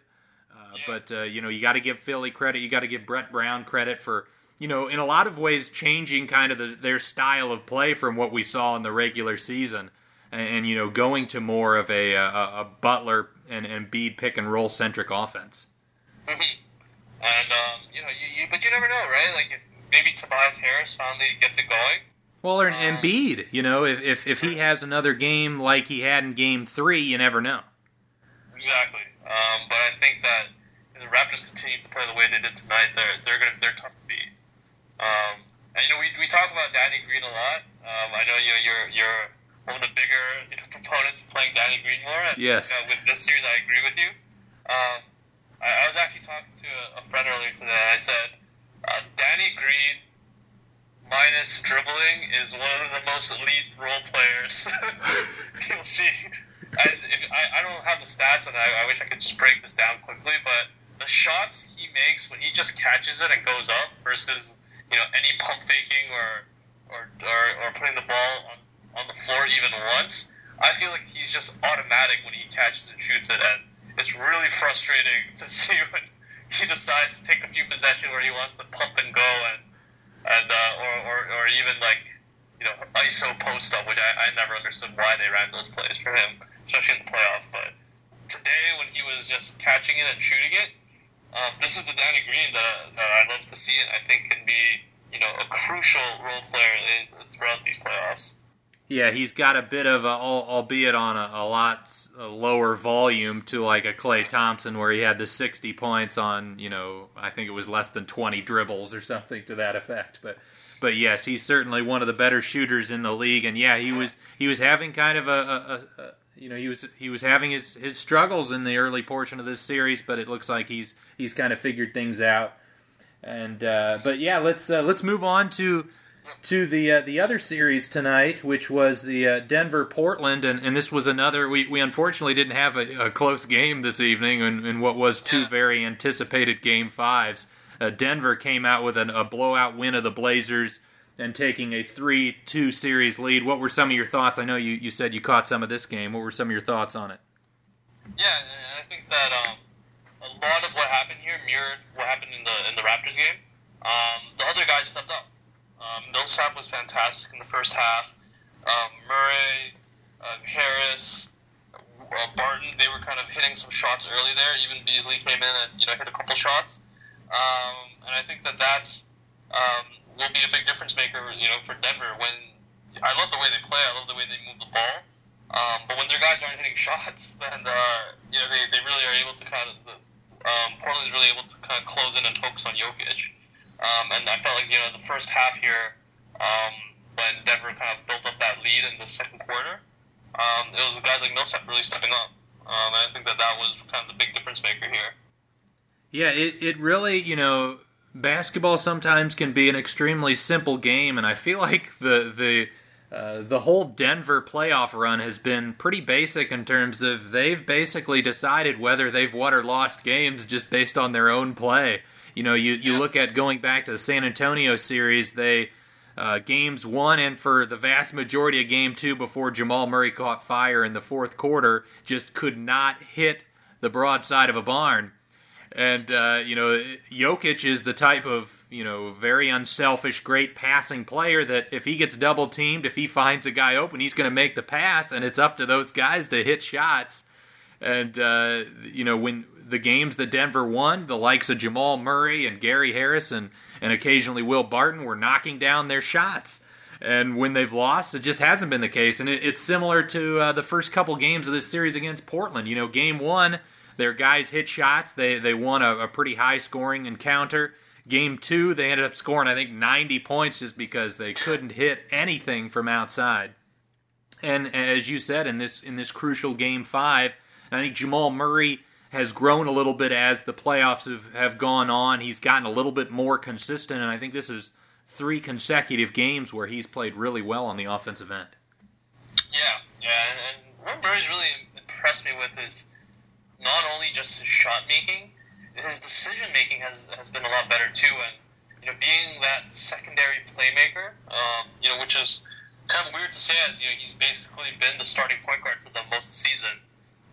Uh. But uh, you know, you got to give Philly credit. You got to give Brett Brown credit for you know, in a lot of ways, changing kind of the, their style of play from what we saw in the regular season, and, and you know, going to more of a, a, a Butler and, and pick and roll centric offense. Mm-hmm. And um, you know, you, you, but you never know, right? Like if maybe Tobias Harris finally gets it going well, or an um, Embiid, you know, if, if if he has another game like he had in Game Three, you never know. Exactly, um, but I think that if the Raptors continue to play the way they did tonight, they're they're gonna they're tough to beat. Um, and you know, we, we talk about Danny Green a lot. Um, I know you you're you're one of the bigger you know, [laughs] proponents of playing Danny Green more. And, yes. with this series, I agree with you. Um, I, I was actually talking to a, friend earlier today. I said uh, Danny Green minus dribbling is one of the most elite role players [laughs] you'll see. I, I, I, don't have the stats, and I, I, wish I could just break this down quickly, but the shots he makes when he just catches it and goes up versus you know any pump faking or or, or, or putting the ball on, on the floor even once, I feel like he's just automatic when he catches and shoots it, and it's really frustrating [laughs] to see when he decides to take a few possessions where he wants to pump and go and and uh, or, or, or even like you know ISO post up, which I, I never understood why they ran those plays for him, especially in the playoffs. But today, when he was just catching it and shooting it, um, this is the Danny Green that, that I love to see, and I think can be you know a crucial role player throughout these playoffs. Yeah, he's got a bit of a, albeit on a, a lot lower volume to like a Klay Thompson, where he had the 60 points on, you know, I think it was less than 20 dribbles or something to that effect. But, but yes, he's certainly one of the better shooters in the league. And yeah, he was he was having kind of a, a, a you know he was he was having his his struggles in the early portion of this series, but it looks like he's he's kind of figured things out. And uh, but yeah, let's uh, let's move on to to the uh, the other series tonight, which was the uh, Denver Portland, and, and this was another. We, we unfortunately didn't have a, a close game this evening in, in, what was two very anticipated game fives. Uh, Denver came out with an, a blowout win of the Blazers and taking a 3 2 series lead. What were some of your thoughts? I know you, you said you caught some of this game. What were some of your thoughts on it? Yeah, I think that um, a lot of what happened here mirrored what happened in the in the Raptors game. Um, the other guys stepped up. Um, Millsap was fantastic in the first half. Um, Murray, uh, Harris, uh, Barton, they were kind of hitting some shots early there. Even Beasley came in and you know hit a couple shots. Um, and I think that that's um, will be a big difference maker. You know, for Denver when I love the way they play. I love the way they move the ball. Um, but when their guys aren't hitting shots, [laughs] then uh, you know they, they really are able to kind of um, Portland's really able to kind of close in and focus on Jokic. Um, and I felt like you know the first half here, um, when Denver kind of built up that lead in the second quarter, um, it was guys like Millsap really stepping up. Um, and I think that that was kind of the big difference maker here. Yeah, it, it really, you know, basketball sometimes can be an extremely simple game, and I feel like the the uh, the whole Denver playoff run has been pretty basic in terms of they've basically decided whether they've won or lost games just based on their own play. You know, you, you look at going back to the San Antonio series, they uh, games one and for the vast majority of game two before Jamal Murray caught fire in the fourth quarter, just could not hit the broadside of a barn. And uh, you know, Jokic is the type of you know very unselfish, great passing player that if he gets double teamed, if he finds a guy open, he's going to make the pass, and it's up to those guys to hit shots. And uh, you know, when the games that Denver won, the likes of Jamal Murray and Gary Harris and, and occasionally Will Barton were knocking down their shots. And when they've lost, it just hasn't been the case. And it, it's similar to uh, the first couple games of this series against Portland. You know, game one, their guys hit shots. They, they won a, a pretty high scoring encounter. Game two, they ended up scoring, I think, 90 points just because they couldn't hit anything from outside. And as you said, in this in this crucial game five, I think Jamal Murray has grown a little bit as the playoffs have, have gone on. He's gotten a little bit more consistent, and I think this is three consecutive games where he's played really well on the offensive end. Yeah, yeah, and, what Murray's really impressed me with is not only just his shot making, his decision making has, has been a lot better too, and you know, being that secondary playmaker, um, you know, which is kind of weird to say as you know he's basically been the starting point guard for the most season.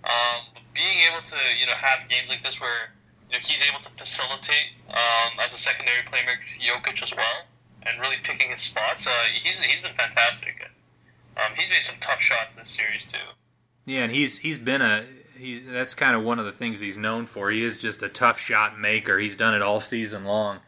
Um, being able to you know have games like this where you know he's able to facilitate um, as a secondary playmaker Jokic as well, and really picking his spots. Uh, he's he's been fantastic. Um, he's made some tough shots this series too. Yeah, and he's he's been a he. That's kind of one of the things he's known for. He is just a tough shot maker. He's done it all season long.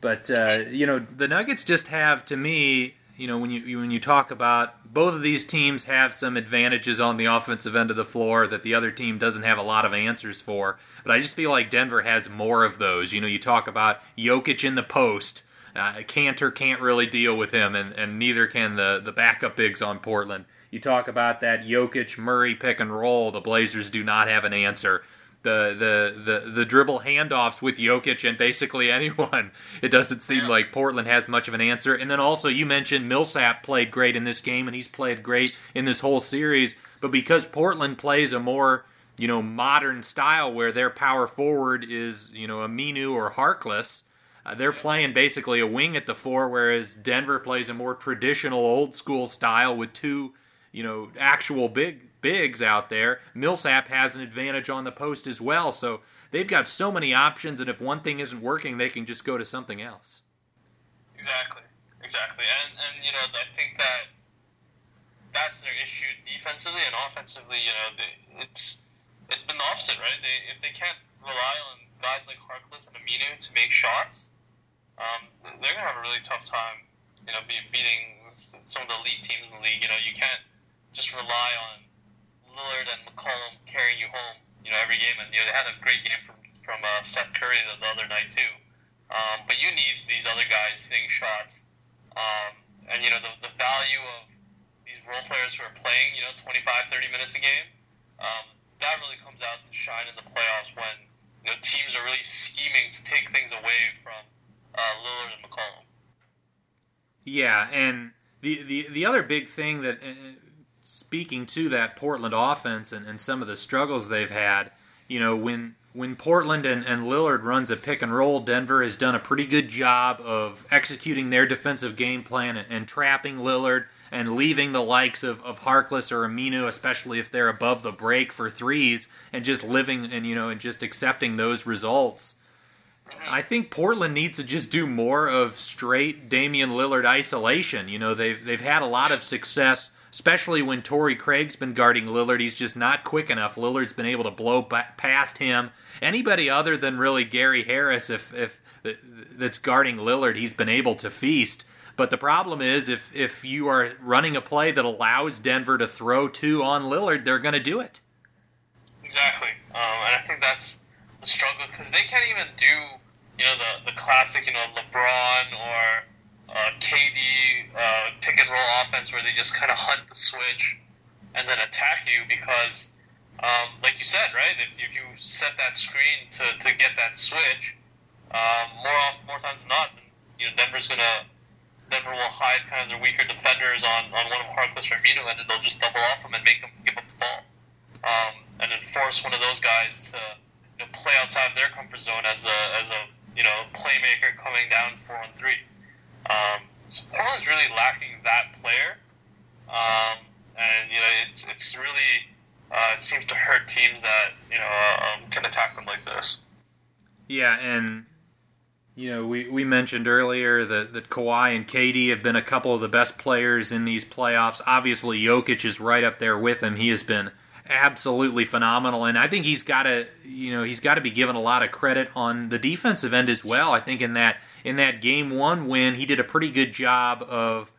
But uh, you know, the Nuggets just have to me you know when you when you talk about both of these teams have some advantages on the offensive end of the floor that the other team doesn't have a lot of answers for. But I just feel like Denver has more of those. You know, you talk about Jokic in the post. Uh, Kanter can't really deal with him, and, and neither can the, the backup bigs on Portland. You talk about that Jokic Murray pick and roll. The Blazers do not have an answer the the the the dribble handoffs with Jokic and basically [laughs] anyone. It doesn't seem like Portland has much of an answer. And then also you mentioned Millsap played great in this game and he's played great in this whole series, but because Portland plays a more you know modern style where their power forward is you know Aminu or Harkless. Uh, they're playing basically a wing at the four, whereas Denver plays a more traditional, old school style with two, you know, actual big bigs out there. Millsap has an advantage on the post as well. So they've got so many options, and if one thing isn't working, they can just go to something else. Exactly, exactly, and and you know I think that that's their issue defensively and offensively. You know, they, it's it's been the opposite, right? They, if they can't rely on guys like Harkless and Aminu to make shots, um, they're gonna have a really tough time. You know, be, beating some of the elite teams in the league. You know, you can't just rely on Lillard and McCollum carrying you home, you know, every game. And you know, they had a great game from from uh, Seth Curry the, the other night too. Um, but you need these other guys hitting shots. Um, and you know, the, the value of these role players who are playing, you know, 25, 30 minutes a game. Um, that really comes out to shine in the playoffs when you know teams are really scheming to take things away from uh, Lillard and McCollum. Yeah, and the the the other big thing that uh, speaking to that Portland offense and, and some of the struggles they've had, you know, when when Portland and, and Lillard runs a pick and roll, Denver has done a pretty good job of executing their defensive game plan and, and trapping Lillard and leaving the likes of, of Harkless or Aminu, especially if they're above the break for threes, and just living and you know and just accepting those results. I think Portland needs to just do more of straight Damian Lillard isolation. You know, they've they've had a lot of success especially when Torrey Craig's been guarding Lillard. He's just not quick enough. Lillard's been able to blow past him. Anybody other than really Gary Harris, if if that's guarding Lillard, he's been able to feast. But the problem is, if if you are running a play that allows Denver to throw two on Lillard, they're going to do it. Exactly, um, and I think that's the struggle because they can't even do you know the the classic you know LeBron or uh, KD uh, pick and roll offense where they just kind of hunt the switch and then attack you because, um, like you said, right? If, if you set that screen to, to get that switch, um, more off, more times than not, you know Denver's gonna Denver will hide kind of their weaker defenders on, on one of Harkless or Aminu, and then they'll just double off them and make them give up the ball, um, and then force one of those guys to you know, play outside of their comfort zone as a as a you know playmaker coming down four on three. Um, so Portland's really lacking that player, um, and you know it's it's really uh, it seems to hurt teams that you know um, can attack them like this. Yeah, and you know we, we mentioned earlier that that Kawhi and KD have been a couple of the best players in these playoffs. Obviously, Jokic is right up there with him. He has been absolutely phenomenal, and I think he's got to you know he's got to be given a lot of credit on the defensive end as well. I think in that in that game one win, he did a pretty good job of.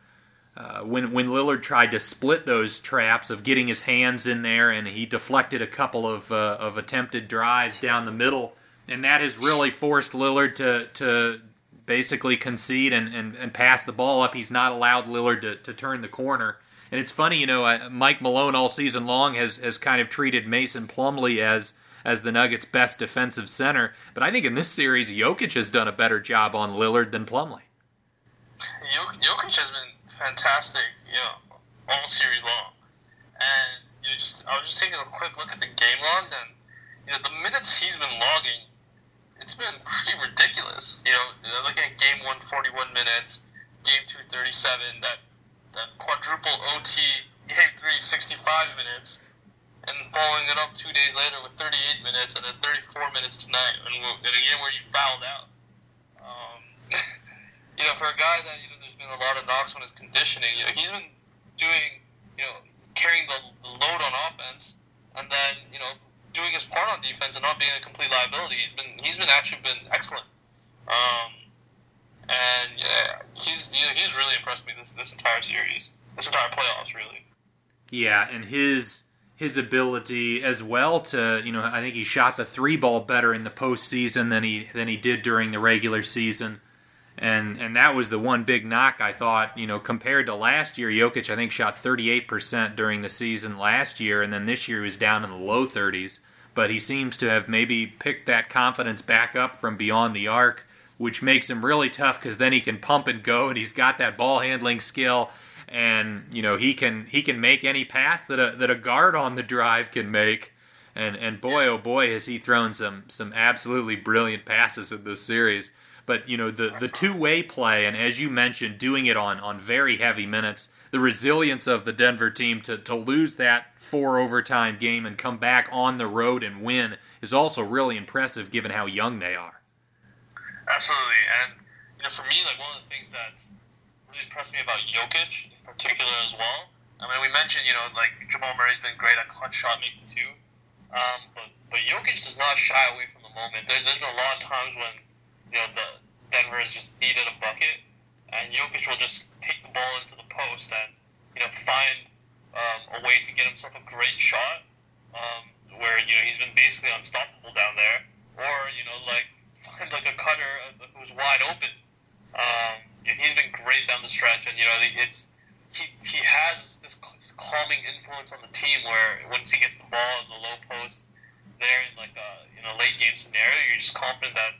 Uh, when when Lillard tried to split those traps of getting his hands in there, and he deflected a couple of uh, of attempted drives down the middle, and that has really forced Lillard to to basically concede and, and, and pass the ball up. He's not allowed Lillard to, to turn the corner. And it's funny, you know, Mike Malone all season long has, has kind of treated Mason Plumlee as as the Nuggets' best defensive center. But I think in this series, Jokic has done a better job on Lillard than Plumlee. Jokic has been fantastic, you know, all series long. And you know, just I was just taking a quick look at the game logs, and you know, the minutes he's been logging, it's been pretty ridiculous. You know, looking at game one, 41 minutes, game two, 37, that that quadruple OT, game three, 65 minutes and following it up two days later with 38 minutes and then 34 minutes tonight in a game where you fouled out. Um, [laughs] you know, for a guy that you know, there's been a lot of knocks on his conditioning. You know, he's been doing, you know, carrying the, the load on offense, and then you know, doing his part on defense and not being a complete liability. He's been he's been actually been excellent. Um, and yeah, he's you know, he's really impressed me this this entire series, this entire playoffs, really. Yeah, and his his ability as well to you know I think he shot the three ball better in the postseason than he than he did during the regular season, and and that was the one big knock I thought you know compared to last year Jokic I think shot 38 percent during the season last year and then this year he was down in the low 30s, but he seems to have maybe picked that confidence back up from beyond the arc, which makes him really tough because then he can pump and go and he's got that ball handling skill and you know he can he can make any pass that a that a guard on the drive can make. And and boy oh boy has he thrown some some absolutely brilliant passes in this series. But you know the the two way play and as you mentioned, doing it on on very heavy minutes, the resilience of the Denver team to to lose that four overtime game and come back on the road and win is also really impressive given how young they are. Absolutely, and you know for me like one of the things that's really impressed me about Jokic in particular as well. I mean, we mentioned, you know, like Jamal Murray's been great at clutch shot making too. Um, but, but Jokic does not shy away from the moment. There, there's been a lot of times when, you know, the Denver has just needed a bucket, and Jokic will just take the ball into the post and, you know, find um, a way to get himself a great shot um, where, you know, he's been basically unstoppable down there. Or, you know, like, [laughs] find like a cutter who's wide open. Um, he's been great down the stretch. And you know, it's he he has this calming influence on the team where once he gets the ball in the low post there in like a in a late game scenario, you're just confident that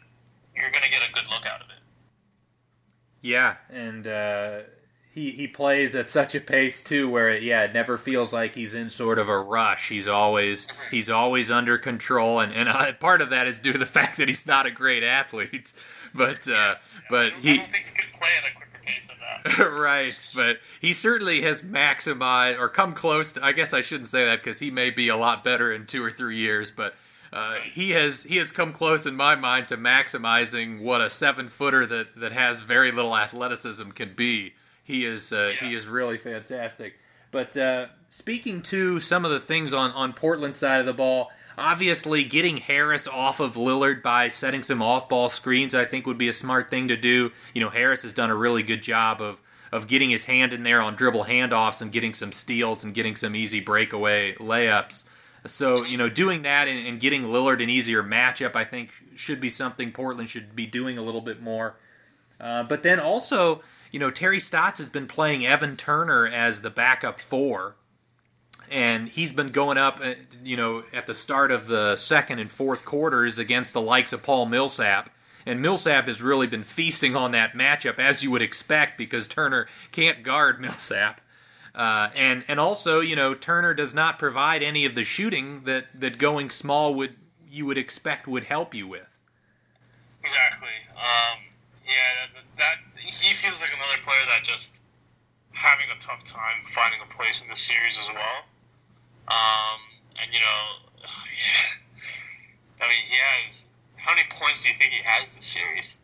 you're going to get a good look out of it. Yeah, and uh, he he plays at such a pace too, where it, yeah, it never feels like he's in sort of a rush. He's always mm-hmm. he's always under control, and and uh, part of that is due to the [laughs] fact that he's not a great athlete. But uh, but he. I don't think he could play at a quicker pace than that. [laughs] right, but he certainly has maximized or come close. to... I guess I shouldn't say that because he may be a lot better in two or three years, but. Uh, he has he has come close in my mind to maximizing what a seven footer that, that has very little athleticism can be. He is uh, yeah. he is really fantastic. But uh, speaking to some of the things on on Portland side of the ball, Obviously, getting Harris off of Lillard by setting some off ball screens, I think, would be a smart thing to do. You know, Harris has done a really good job of of getting his hand in there on dribble handoffs and getting some steals and getting some easy breakaway layups. So, you know, doing that and, and, getting Lillard an easier matchup, I think, should be something Portland should be doing a little bit more. Uh, but then also, you know, Terry Stotts has been playing Evan Turner as the backup four. And he's been going up, uh, you know, at the start of the second and fourth quarters against the likes of Paul Millsap. And Millsap has really been feasting on that matchup, as you would expect, because Turner can't guard [laughs] Millsap. Uh, and and also, you know, Turner does not provide any of the shooting that, that going small would you would expect would help you with. Exactly. Um, yeah, that, that he feels like another player that just having a tough time finding a place in the series as well. Um, and you know, [sighs] I mean, he has how many points do you think he has this series?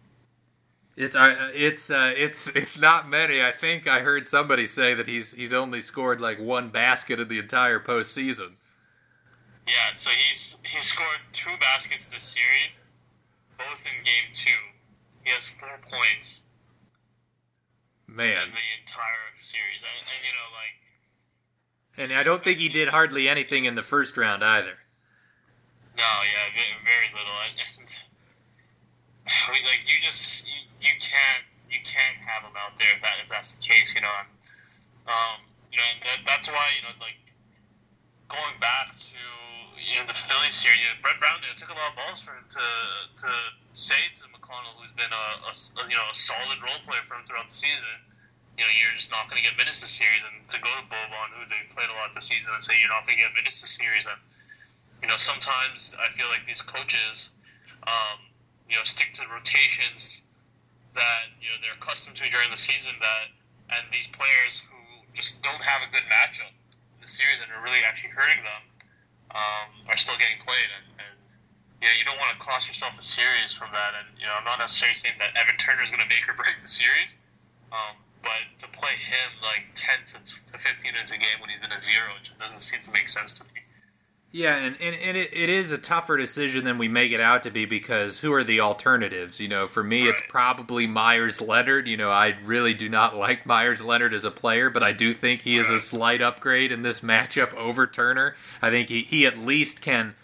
It's uh, it's uh, it's it's not many. I think I heard somebody say that he's he's only scored like one basket in the entire postseason. Yeah, so he's he's scored two baskets this series, both in game two. He has four points. Man, in the entire series, and, and you know, like, and I don't think he did hardly anything in the first round either. No, yeah, very little. And, I mean, like you just you, you can't you can't have him out there if that if that's the case, you know. Um, you know, and that, that's why you know, like going back to you know the Philly series, you know, Brett Brown it took a lot of balls for him to to say to McConnell, who's been a, a you know a solid role player for him throughout the season. You know, you're just not going to get minutes this series, and to go to Boban, who they played a lot this season, and say you're not going to get minutes this series, and you know, sometimes I feel like these coaches, um, you know, stick to rotations that you know they're accustomed to during the season. That and these players who just don't have a good matchup in the series and are really actually hurting them um, are still getting played. And, and you know, you don't want to cost yourself a series from that. And you know, I'm not necessarily saying that Evan Turner is going to make or break the series. Um, but to play him like 10 to, to 15 minutes a game when he's been a zero, it just doesn't seem to make sense to me. Yeah, and, and, and it, it is a tougher decision than we make it out to be because who are the alternatives? You know, for me, right. it's probably Meyers Leonard. You know, I really do not [laughs] like Meyers Leonard as a player, but I do think he is a slight upgrade in this [laughs] matchup over Turner. I think he, he at least can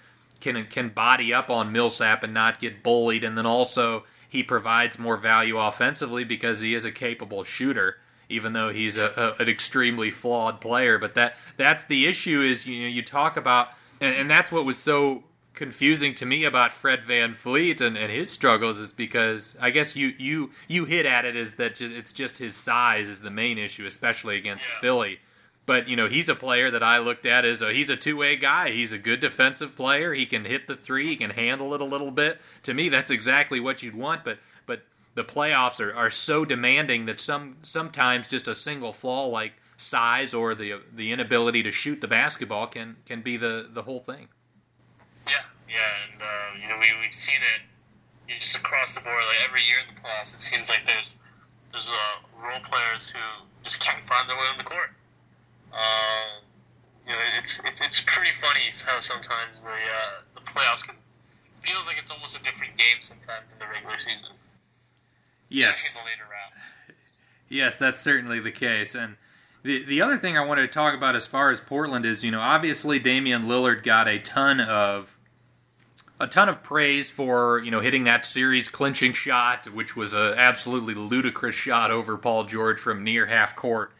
can can body up on Millsap and not get bullied, and then also he provides more value offensively because he is a capable shooter even though he's a, a, an extremely flawed player. But that that's the issue is you know you talk about and, and that's what was so confusing to me about Fred VanVleet and, and his struggles is because I guess you you you hit at it is that just, it's just his size is the main issue, especially against yeah. Philly. But you know he's a player that I looked at as a, he's a two way guy. He's a good defensive player. He can hit the three. He can handle it a little bit. To me, that's exactly what you'd want. But but the playoffs are, are so demanding that some sometimes just a single flaw like size or the the inability to shoot the basketball can can be the the whole thing. Yeah, yeah, and uh, you know we we've seen it just across the board. Like every year in the playoffs, it seems like there's there's uh, role players who just can't find their way on the court. Uh, you know, it's, it's it's pretty funny how sometimes the uh, the playoffs can feels like it's almost a different game sometimes in the regular season. Yes. Yes, that's certainly the case, and the the other thing I wanted to talk about as far as Portland is, you know, obviously Damian Lillard got a ton of a ton of praise for you know hitting that series clinching shot, which was an absolutely ludicrous shot over Paul George from near half court,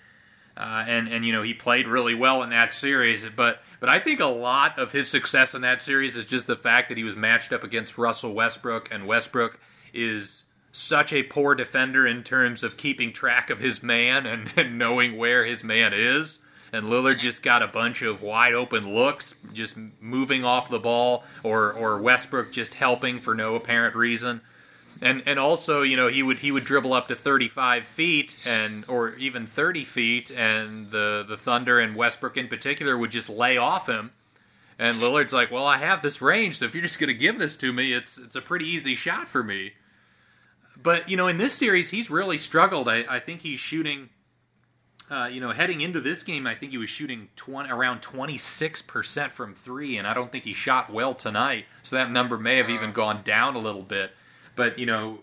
uh, and and you know he played really well in that series. But but I think a lot of his success in that series is just the fact that he was matched up against Russell Westbrook, and Westbrook is such a poor defender in terms of keeping track of his man and, [laughs] and, knowing where his man is. And Lillard just got a bunch of wide open looks, just moving off the ball, or or Westbrook just helping for no apparent reason. And and also, you know, he would he would dribble up to 35 feet and or even 30 feet, and the the Thunder and Westbrook in particular would just lay off him. And Lillard's like, "Well, I have this range, so if you're just going to give this to me, it's it's a pretty easy shot for me." But you know, in this series, he's really struggled. I, I think he's shooting. Uh, you know, heading into this game, I think he was shooting 20, around 26% from three, and I don't think he shot well tonight. So that number may have even gone down a little bit. But, you know,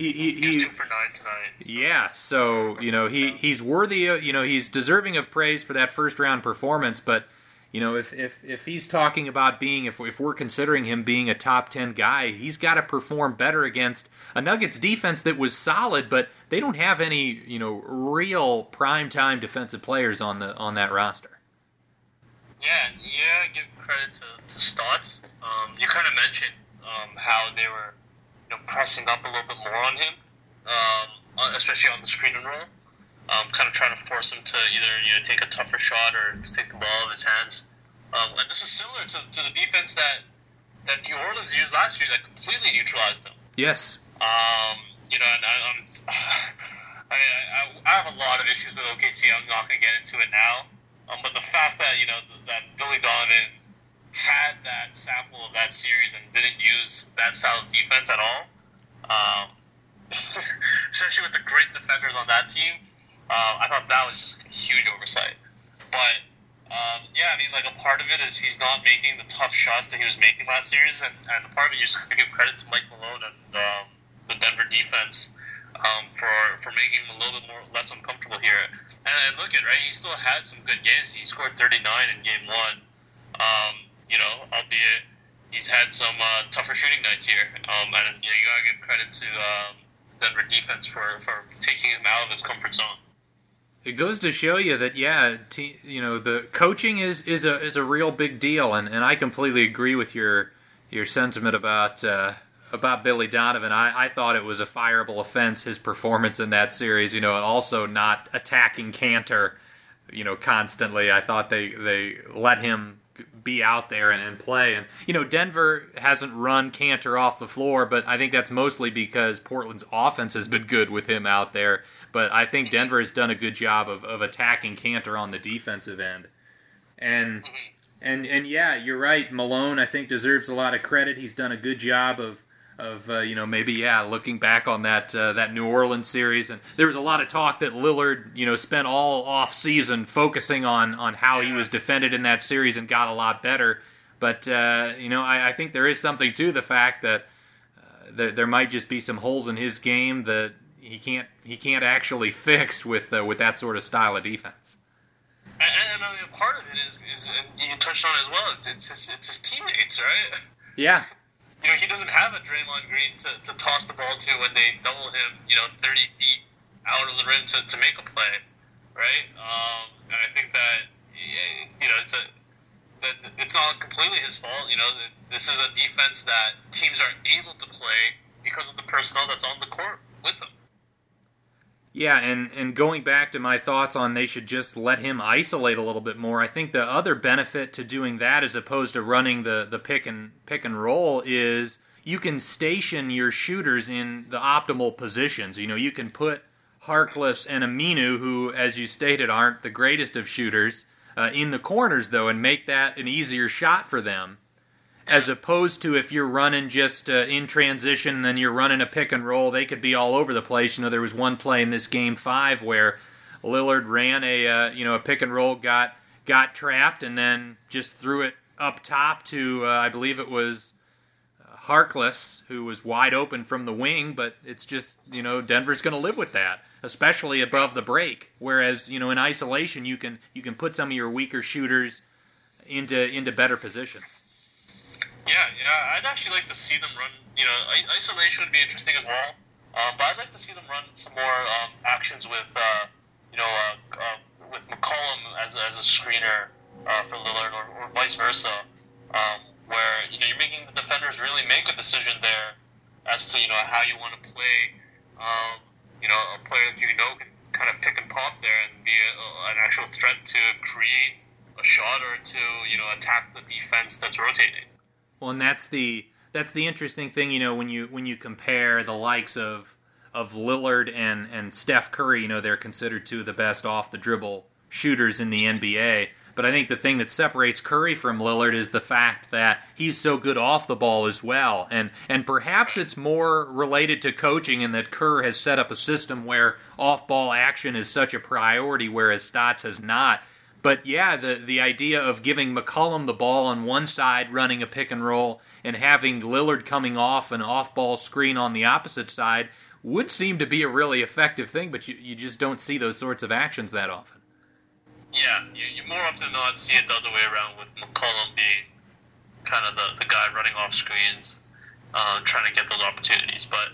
he, he, he, was two for nine tonight. So. Yeah, so you know he he's worthy. Of, you know he's deserving of praise for that first round performance. But you know if if if he's talking about being if if we're considering him being a top ten guy, he's got to perform better against a Nuggets defense that was solid, but they don't have any you know real prime time defensive players on the on that roster. Yeah, yeah. Give credit to, to Stotts. Um, you kind of mentioned um, how they were you know, pressing up a little bit more on him, um, especially on the screen and roll. Um, kind of trying to force him to either you know take a tougher shot or to take the ball out of his hands. Um, and this is similar to, to the defense that that New Orleans used last year that completely neutralized him. Yes. Um, you know, and I, I'm, [laughs] I, I, I have a lot of issues with OKC. I'm not going to get into it now. Um, but the fact that you know that Billy Donovan had that sample of that series and didn't use that style of defense at all, um, [laughs] especially with the great defenders on that team, uh, I thought that was just a huge oversight. But um, yeah, I mean, like a part of it is he's not making the tough shots that he was making last series, and, and a part of it you just have to give credit to Mike Malone and um, the Denver defense um, for for making him a little bit more less uncomfortable here. And look at right, he still had some good games. He scored 39 in game one. Um, you know, albeit he's had some uh, tougher shooting nights here. Um, and you, know, you gotta give credit to um, Denver defense for, for taking him out of his comfort zone. It goes to show you that yeah, te- you know the coaching is, is a is a real big deal, and, and I completely agree with your your sentiment about uh, about Billy Donovan. I, I thought it was a fireable offense his performance in that series. You know, and also not attacking Kanter, you know, constantly. I thought they they let him be out there and, and, play. And you know, Denver hasn't run Kanter off the floor, but I think that's mostly because Portland's offense has been good with him out there. But I think Denver has done a good job of, of attacking Kanter on the defensive end. And mm-hmm. and and yeah, you're right. Malone, I think, deserves a lot of credit. He's done a good job of of uh, you know maybe yeah looking back on that uh, that New Orleans series and there was a lot of talk that Lillard you know spent all off season focusing on on how he was defended in that series and got a lot better but uh, you know I, I, think there is something to the fact that uh, there, there might just be some holes in his game that he can't he can't actually fix with uh, with that sort of style of defense. And, and I mean, part of it is, is you touched on it as well. It's, it's his, it's his teammates, right? Yeah, you know, he doesn't have a Draymond Green to, to toss the ball to when they double him, you know, 30 feet out of the rim to, to make a play, right? Um, and I think that, you know, it's a that it's not completely his fault. You know, this is a defense that teams are able to play because of the personnel that's on the court with them. Yeah, and, and going back to my thoughts on they should just let him isolate a little bit more. I think the other benefit to doing that as opposed to running the, the pick and pick and roll is you can station your shooters in the optimal positions. You know, you can put Harkless and Aminu, who, as you stated, aren't the greatest of shooters, uh, in the corners though, and make that an easier shot for them as opposed to if you're running just uh, in transition and then you're running a pick and roll, they could be all over the place. You know, there was one play in this game five where Lillard ran a uh, you know a pick and roll, got got trapped, and then just threw it up top to uh, I believe it was uh, Harkless who was wide open from the wing. But it's just you know Denver's going to live with that, especially above the break. Whereas you know in isolation you can you can put some of your weaker shooters into into better positions. Yeah, yeah. I'd actually like to see them run. You know, isolation would be interesting as well. Um, but I'd like to see them run some more um, actions with, uh, you know, uh, uh, with McCollum as, as a screener uh, for Lillard, or, or vice versa, um, where you know you're making the defenders really make a decision there as to you know how you want to play. Um, you know, a player that you know can kind of pick and pop there and be a, an actual threat to create a shot or to you know attack the defense that's rotating. Well, and that's the that's the interesting thing, you know, when you when you compare the likes of of Lillard and and Steph Curry, you know, they're considered two of the best off the dribble shooters in the NBA. But I think the thing that separates Curry from Lillard is the fact that he's so good off the ball as well. And and perhaps it's more related to coaching in that Kerr has set up a system where off ball action is such a priority, whereas Stotts has not. But yeah, the the idea of giving McCollum the ball on one side, running a pick and roll, and having Lillard coming off an off ball screen on the opposite side would seem to be a really effective thing, but you, you just don't see those sorts of actions that often. Yeah, you, you more often than not see it the other way around with McCollum being kind of the, the guy running off screens, uh, trying to get those opportunities. But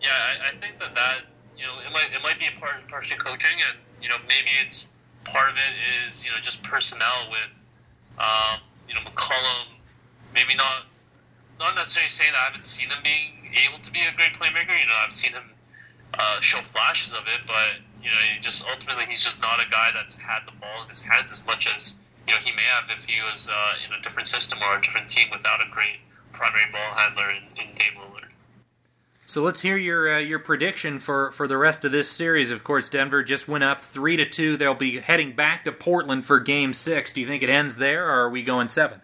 yeah, I, I think that that you know it might it might be part partially coaching, and you know maybe it's part of it is you know just personnel with um, you know McCollum, maybe not not necessarily saying I haven't seen him being able to be a great playmaker. You know, I've seen him uh, show flashes of it, but you know, just ultimately he's just not a guy that's had the ball in his hands as much as you know he may have if he was uh, in a different system or a different team without a great primary ball handler in, in Lillard. So let's hear your uh, your prediction for, for the rest of this series. Of course, Denver just went up three to two. They'll be heading back to Portland for Game Six. Do you think it ends there, or are we going seven?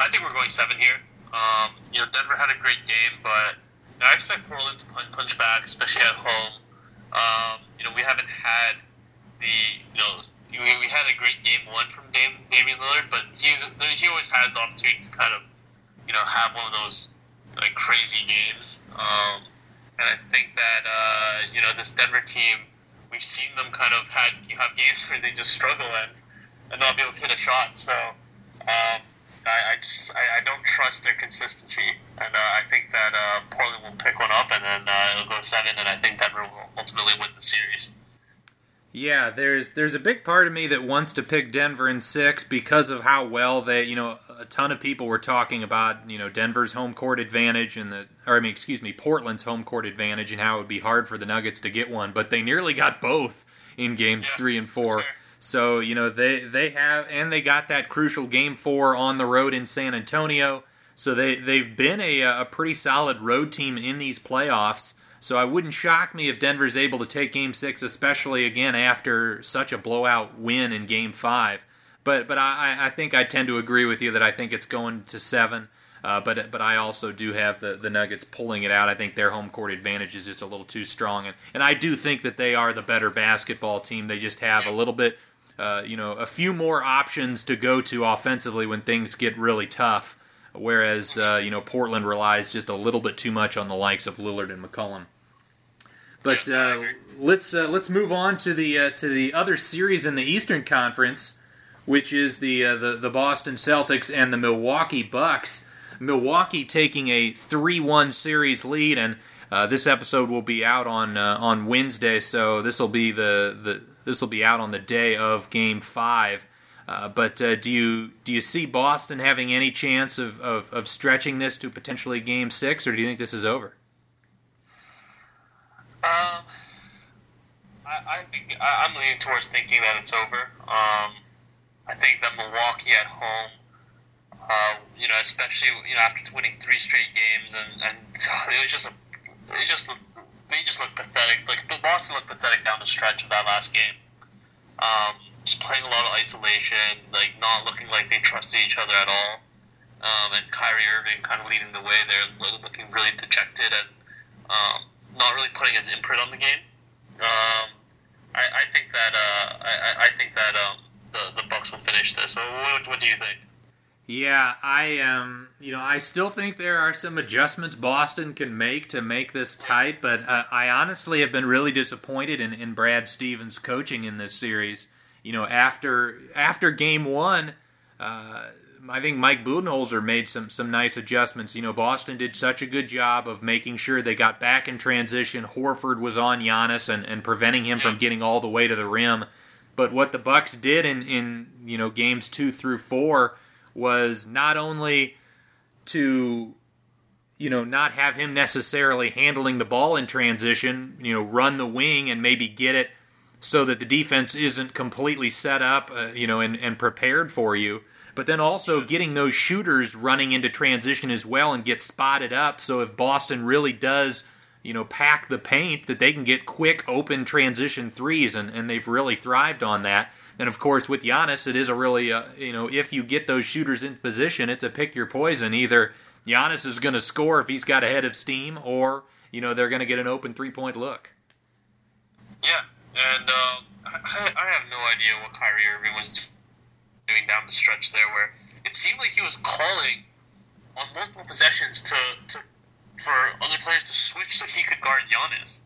I think we're going seven here. Um, you know, Denver had a great game, but I expect Portland to punch back, especially at home. Um, you know, we haven't had the you know we, had a great game one from Dame, Damian Lillard, but he he always has the opportunity to kind of you know have one of those like crazy games. Um, and I think that uh, you know this Denver team, we've seen them kind of had have games where they just struggle and and not be able to hit a shot. So. Um, I, I just I, I, don't trust their consistency, and uh, I think that uh, Portland will pick one up, and then uh, it'll go seven, and I think Denver will ultimately win the series. Yeah, there's there's a big part of me that wants to pick Denver in six because of how well they, you know, a ton of people were talking about, you know, Denver's home court advantage and the, or I mean, excuse me, Portland's home court advantage and how it would be hard for the Nuggets to get one, but they nearly got both in games yeah, three and four. Sure. So you know they they have and they got that crucial game four on the road in San Antonio. So they they've been a a pretty solid road team in these playoffs. So I wouldn't shock me if Denver's able to take Game Six, especially again after such a blowout win in Game Five. But but I, I think I tend to agree with you that I think it's going to seven. Uh, but but I also do have the, the Nuggets pulling it out. I think their home court advantage is just a little too strong, and, and I do think that they are the better basketball team. They just have a little bit uh, you know, a few more options to go to offensively when things get really tough. Whereas, uh, you know, Portland relies just a little bit too much on the likes of Lillard and McCollum. But uh, let's uh, let's move on to the uh, to the other series in the Eastern Conference, which is the the the Boston Celtics and the Milwaukee Bucks. Milwaukee taking a three-one series lead, and this episode will be out on on Wednesday, so this will be the the this will be out on the day of Game Five. Uh, but uh, do you do you see Boston having any chance of, of, of, stretching this to potentially Game Six, or do you think this is over? Um, I, I think I, am leaning towards thinking that it's over. Um, I think that Milwaukee at home, uh, you know, especially you know after winning three straight games, and, and [laughs] it was just a, it just they just looked pathetic. Like Boston looked pathetic down the stretch of that last game. Um, just playing a lot of isolation, like not looking like they trusted each other at all. Um, and Kyrie Irving kind of leading the way there, looking really dejected and um, not really putting his imprint on the game. Um, I, I, think that uh, I, I, think that um, the the Bucks will finish this. What, what do you think? Yeah, I um, you know, I still think there are some adjustments Boston can make to make this tight, but uh, I honestly have been really disappointed in, in Brad Stevens' coaching in this series. You know, after after game one, uh, I think Mike Budenholzer made some some nice adjustments. You know, Boston did such a good job of making sure they got back in transition. Horford was on Giannis and, and preventing him from getting all the way to the rim. But what the Bucks did in, in you know games two through four was not only to you know not have him necessarily handling the ball in transition, you know, run the wing and maybe get it so that the defense isn't completely set up, uh, you know, and, and prepared for you. But then also getting those shooters running into transition as well and get spotted up. So if Boston really does, you know, pack the paint, that they can get quick open transition threes, and, and they've really thrived on that. And of course, with Giannis, it is a really, uh, you know, if you get those shooters in position, it's a pick your poison. Either Giannis is going to score if he's got a head of steam, or you know they're going to get an open three point look. Yeah, and uh, I, I have no idea what Kyrie Irving was doing down the stretch there, where it seemed like he was calling on multiple possessions to to for other players to switch so he could guard Giannis.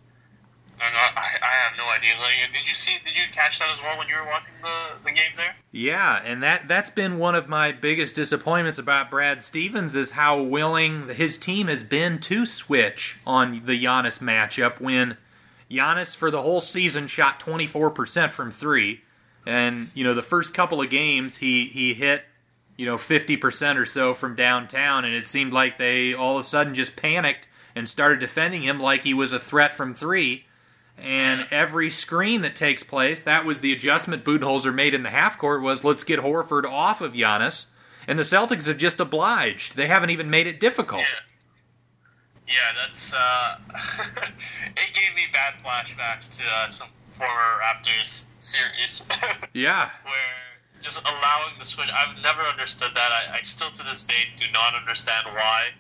And I, I have no idea. Like, did you see? Did you catch that as well when you were watching the, the game there? Yeah, and that that's been one of my biggest disappointments about Brad Stevens is how willing his team has been to switch on the Giannis matchup when Giannis for the whole season shot 24% from 3 and you know the first couple of games he he hit you know 50% or so from downtown and it seemed like they all of a sudden just panicked and started defending him like he was a threat from 3 and every screen that takes place, that was the adjustment Budenholzer made in the half court was let's get Horford off of Giannis. And the Celtics have just obliged. They haven't even made it difficult. Yeah, yeah that's uh, [laughs] it gave me bad flashbacks to uh, some former Raptors series. [laughs] yeah. Where just allowing the switch, I've never understood that. I, I still to this day do not understand why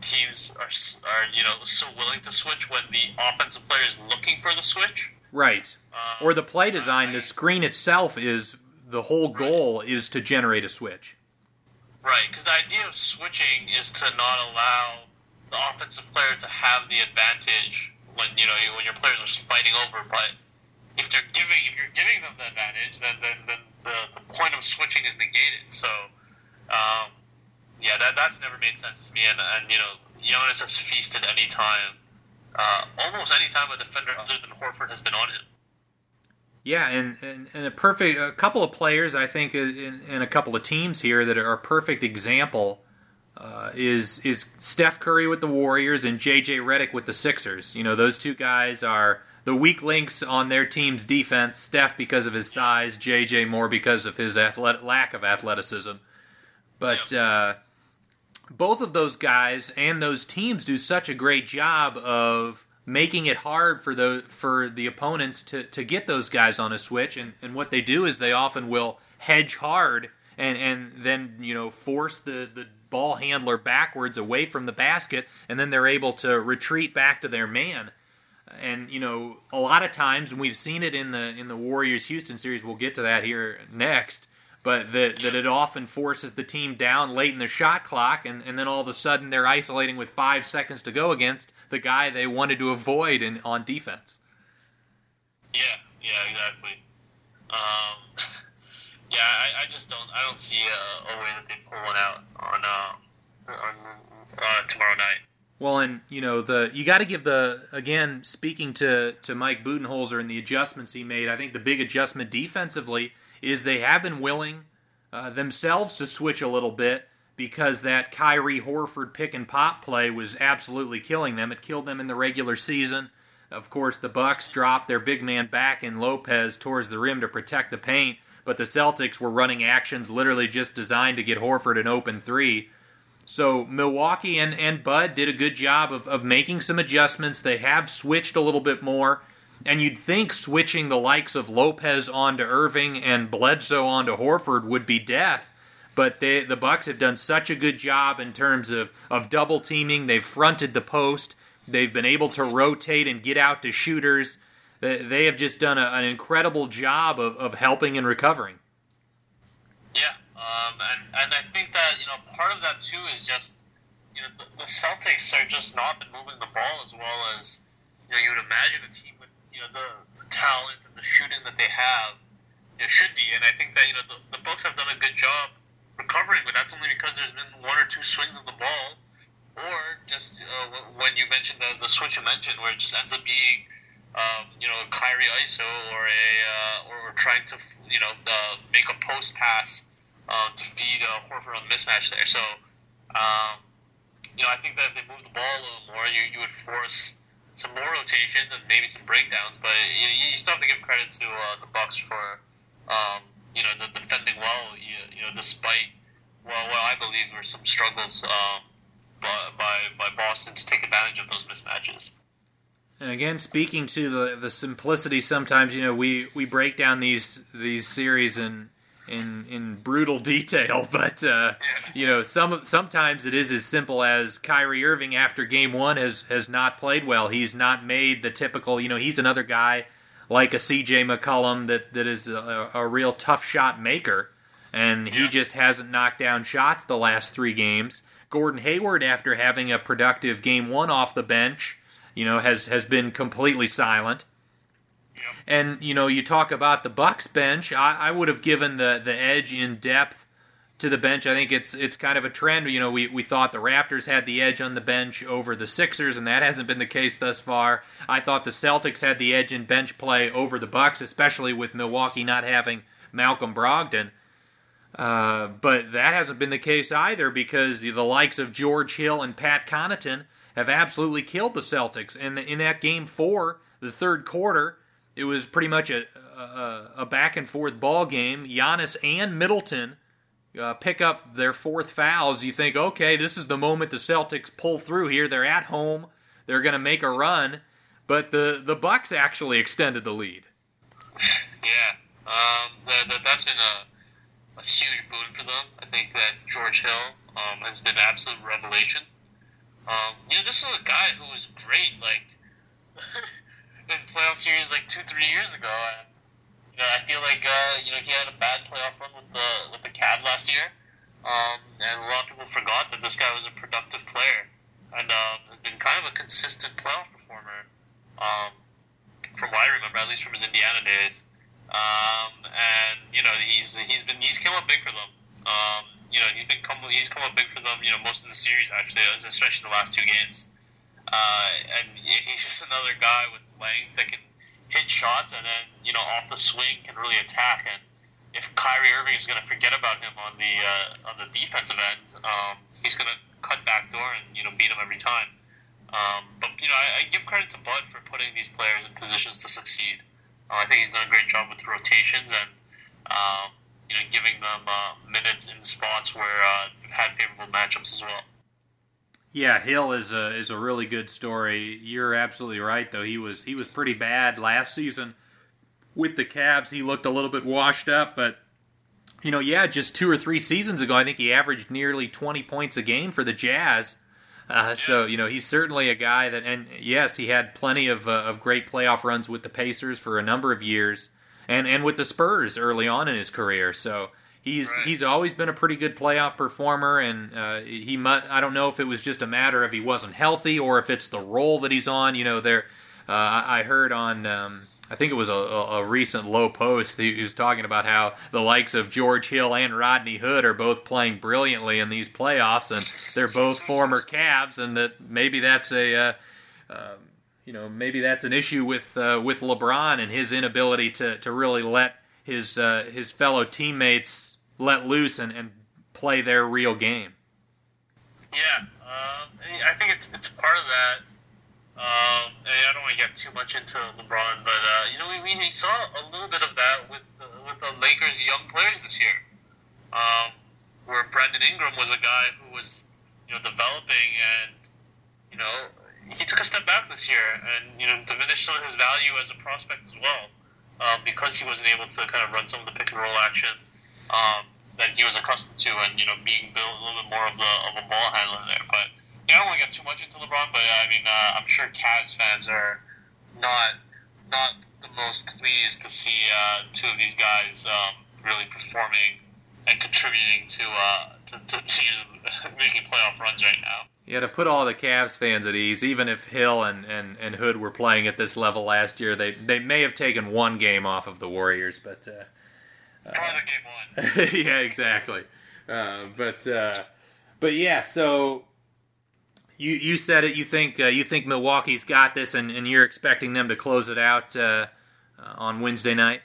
teams are are you know so willing to switch when the offensive player is looking for the switch. Right. Uh, or the play design, the screen itself is the whole goal right. is to generate a switch. Right, because the idea of switching is to not allow the offensive player to have the advantage when you know when your players are fighting over. But if they're giving if you're giving them the advantage, then then, then the, the point of switching is negated. So. Um, yeah, that that's never made sense to me. And, and you know, Giannis has feasted any time, uh, almost any time a defender other than Horford has been on him. Yeah, and, and, and a perfect a couple of players I think in, in a couple of teams here that are a perfect example uh, is is Steph Curry with the Warriors and JJ Redick with the Sixers. You know, those two guys are the weak links on their team's defense. Steph because of his size, JJ more because of his athletic, lack of athleticism. But uh, both of those guys and those teams do such a great job of making it hard for the for the opponents to, to get those guys on a switch and, and what they do is they often will hedge hard and, and then you know force the, the ball handler backwards away from the basket and then they're able to retreat back to their man and you know a lot of times and we've seen it in the in the Warriors Houston series we'll get to that here next but that, that it often forces the team down late in the shot clock, and, and then all of a sudden they're isolating with five seconds to go against the guy they wanted to avoid in, on defense. Yeah, yeah, exactly. Um, [laughs] yeah, I, I, just don't I don't see a, a, way that they pull one out on uh, on uh, tomorrow night. Well, and you know the you got to give the again speaking to to Mike Budenholzer and the adjustments he made. I think the big adjustment defensively is they have been willing uh, themselves to switch a little bit because that Kyrie Horford pick and pop play was absolutely killing them. It killed them in the regular season. Of course, the Bucks dropped their big man back in Lopez towards the rim to protect the paint, but the Celtics were running actions literally just designed to get Horford an open three. So Milwaukee and, and Bud did a good job of, of making some adjustments. They have switched a little bit more. And you'd think switching the likes of Lopez onto Irving and Bledsoe onto Horford would be death, but they, the Bucks have done such a good job in terms of, of double teaming. They've fronted the post. They've been able to rotate and get out to shooters. They, they have just done a, an incredible job of, of helping and recovering. Um, and, and I think that you know part of that too is just you know the, the Celtics are just not been moving the ball as well as you know you would imagine a team with, you know the, the talent and the shooting that they have it should be. And I think that you know the, the Bucks have done a good job recovering, but that's only because there's been one or two swings of the ball, or just uh, when you mentioned the, the switch you mentioned, where it just ends up being. Um, you know, Kyrie ISO or a uh, or, or, trying to you know uh, make a post pass uh, to feed uh, Horford on the mismatch there. So, um, you know, I think that if they move the ball a little more, you, you would force some more rotations and maybe some breakdowns. But you, you still have to give credit to uh, the Bucks for um, you know the defending well. You, you, know, despite well, what I believe were some struggles um, by, by by Boston to take advantage of those mismatches. And again, speaking to the the simplicity, sometimes you know we, we break down these these series and in in brutal [laughs] detail, but uh, you know some sometimes it is as simple as Kyrie Irving after Game One has has not played well. He's not made the typical. You know, he's another guy like a C.J. McCollum that that is a, a real tough shot maker, and he yeah. just hasn't knocked down shots the last three games Gordon Hayward, after having a productive game one off the bench, you know, has has been completely silent. And you know, you talk about the Bucks bench. I, I would have given the the edge in depth to the bench. I think it's it's kind of a trend. You know, we, we thought the Raptors had the edge on the bench over the Sixers, and that hasn't been the case thus far. I thought the Celtics had the edge in bench play over the Bucks, especially with Milwaukee not having Malcolm Brogdon. Uh, but that hasn't been the case either because the likes of George Hill and Pat Connaughton have absolutely killed the Celtics. And in that game four, the third quarter, it was pretty much a, a, a back and forth ball game. Giannis and Middleton uh, pick up their fourth fouls. You think, okay, this is the moment the Celtics pull through here. They're at home. They're going to make a run. But the, the Bucks actually extended the lead. Yeah, um, that, that, that's been a, a huge boon for them. I think that George Hill um, has been an absolute revelation. Um, you know, this is a guy who was great, like [laughs] in playoff series like two, three years ago. And, you know, I feel like uh, you know he had a bad playoff run with the with the Cavs last year, um, and a lot of people forgot that this guy was a productive player and um, has been kind of a consistent playoff performer. Um, from what I remember, at least from his Indiana days. Um, and you know he's he's been he's come up big for them. Um, you know he's been come he's come up big for them. You know most of the series actually, especially the last two games. Uh, and he's just another guy with length that can hit shots and then you know off the swing can really attack. And if Kyrie Irving is going to forget about him on the uh, on the defensive end, um, he's going to cut back door and you know beat him every time. Um, but you know I, I give credit to Bud for putting these players in positions to succeed. Uh, I think he's done a great job with rotations and um, you know giving them uh, minutes in spots where uh, they've had favorable matchups as well. Yeah, Hill is a is a really good story. You're absolutely right, though. He was he was pretty bad last season with the Cavs. He looked a little bit washed up, but you know, yeah, just two or three seasons ago, I think he averaged nearly 20 points a game for the Jazz. Uh, so you know he's certainly a guy that, and yes, he had plenty of uh, of great playoff runs with the Pacers for a number of years, and and with the Spurs early on in his career. So he's right. he's always been a pretty good playoff performer, and uh, he mu- I don't know if it was just a matter of he wasn't healthy or if it's the role that he's on. You know, there uh, I heard on. Um, I think it was a, a, recent Lowe Post. He, was talking about how the likes of George Hill and Rodney Hood are both playing brilliantly in these playoffs, and they're both former Cavs, and that maybe that's a, uh, uh, you know, maybe that's an issue with uh, with LeBron and his inability to, to really let his uh, his fellow teammates let loose and, and play their real game. Yeah, um, I think it's it's part of that. Um, I don't want to get too much into LeBron, but uh, you know, we, we saw a little bit of that with the, with the Lakers' young players this year, um, where Brandon Ingram was a guy who was you know developing, and you know he took a step back this year, and you know diminished some of his value as a prospect as well, um, because he wasn't able to kind of run some of the pick and roll action um, that he was accustomed to, and you know being built a little bit more of the of a ball handler there, but yeah, I don't want to get too much into LeBron, but uh, I mean, uh, I'm sure Cavs fans are not not the most pleased to see uh, two of these guys um, really performing and contributing to uh, to, to [laughs] teams making playoff runs right now. Yeah, to put all the Cavs fans at ease, even if Hill and, and, and Hood were playing at this level last year, they they may have taken one game off of the Warriors, but uh, probably game one. [laughs] yeah, exactly. Uh, but uh, but yeah, so you you said it. You think uh, you think Milwaukee's got this, and, and you're expecting them to close it out uh, uh, on Wednesday night.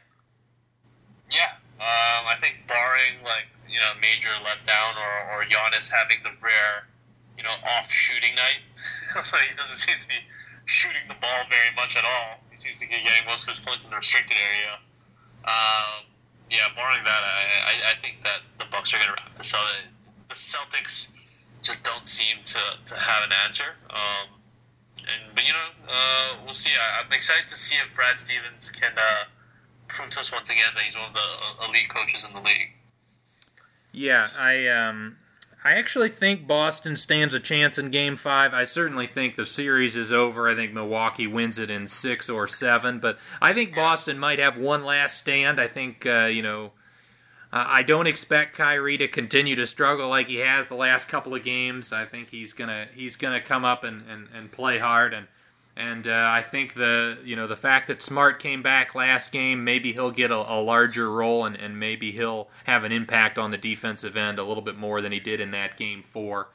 Yeah, um, I think barring like you know major letdown or or Giannis having the rare you know off shooting night, [laughs] so he doesn't seem to be shooting the ball very much at all. He seems to be getting most of his points in the restricted area. Um, yeah, barring that, I, I, I think that the Bucks are going to wrap this up. The Celtics just don't seem to, to have an answer. Um, and but you know, uh, we'll see. I, am excited to see if Brad Stevens can uh, prove to us once again that he's one of the uh, elite coaches in the league. Yeah, I um, I actually think Boston stands a chance in Game Five. I certainly think the series is over. I think Milwaukee wins it in six or seven, but I think Boston might have one last stand. I think uh, you know I don't expect Kyrie to continue to struggle like he has the last couple of games. I think he's gonna he's gonna come up and, and, and play hard and and uh, I think the you know the fact that Smart came back last game, maybe he'll get a, a, larger role and, and maybe he'll have an impact on the defensive end a little bit more than he did in that game four.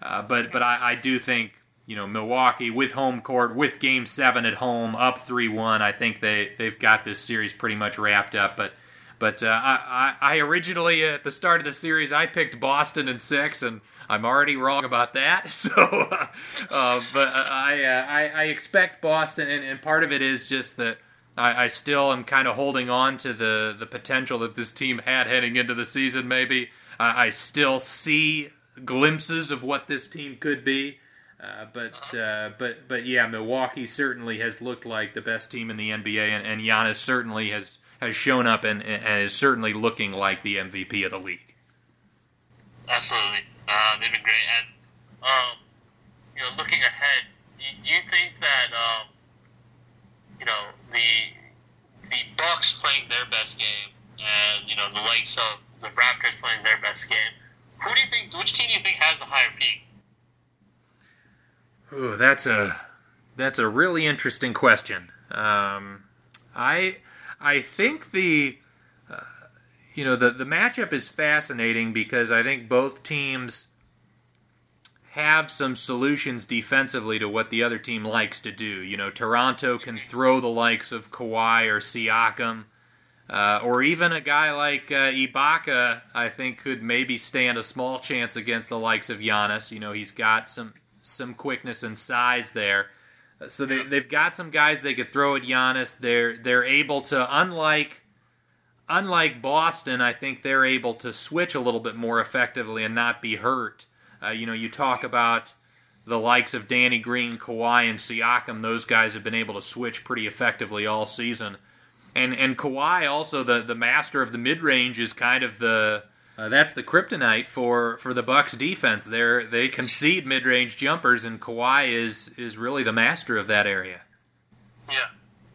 Uh, but but I, I do think you know Milwaukee with home court with Game Seven at home up three one. I think they they've got this series pretty much wrapped up. But but uh, I, I originally at the start of the series I picked Boston in six, and I'm already wrong about that. [laughs] So, uh, uh, but I, uh, I, I expect Boston, and, and, part of it is just that I, I still am kind of holding on to the the potential that this team had heading into the season. Maybe I still see glimpses of what this team could be. Uh, but uh, but but yeah, Milwaukee certainly has looked like the best team in the NBA, and, and Giannis certainly has has shown up and, and is certainly looking like the MVP of the league. Absolutely, uh, they've been great. And um, you know, looking ahead, do, do you think that um, you know the the Bucks playing their best game, and you know the likes of the Raptors playing their best game? Who do you think? Which team do you think has the higher peak? Ooh, that's a that's a really interesting question. Um, I I think the you know the the matchup is fascinating because I think both teams have some solutions defensively to what the other team likes to do. You know, Toronto can throw the likes of Kawhi or Siakam, uh, or even a guy like uh, Ibaka. I think could maybe stand a small chance against the likes of Giannis. You know, he's got some some quickness and size there. So they, they've got some guys they could throw at Giannis. They're they're able to unlike unlike Boston. I think they're able to switch a little bit more effectively and not be hurt. Uh, you know, you talk about the likes of Danny Green, Kawhi, and Siakam. Those guys have been able to switch pretty effectively all season. And and Kawhi also the the master of the mid range is kind of the uh, that's the kryptonite for, for the Bucks defense. They they concede mid range jumpers, and Kawhi is is really the master of that area. Yeah,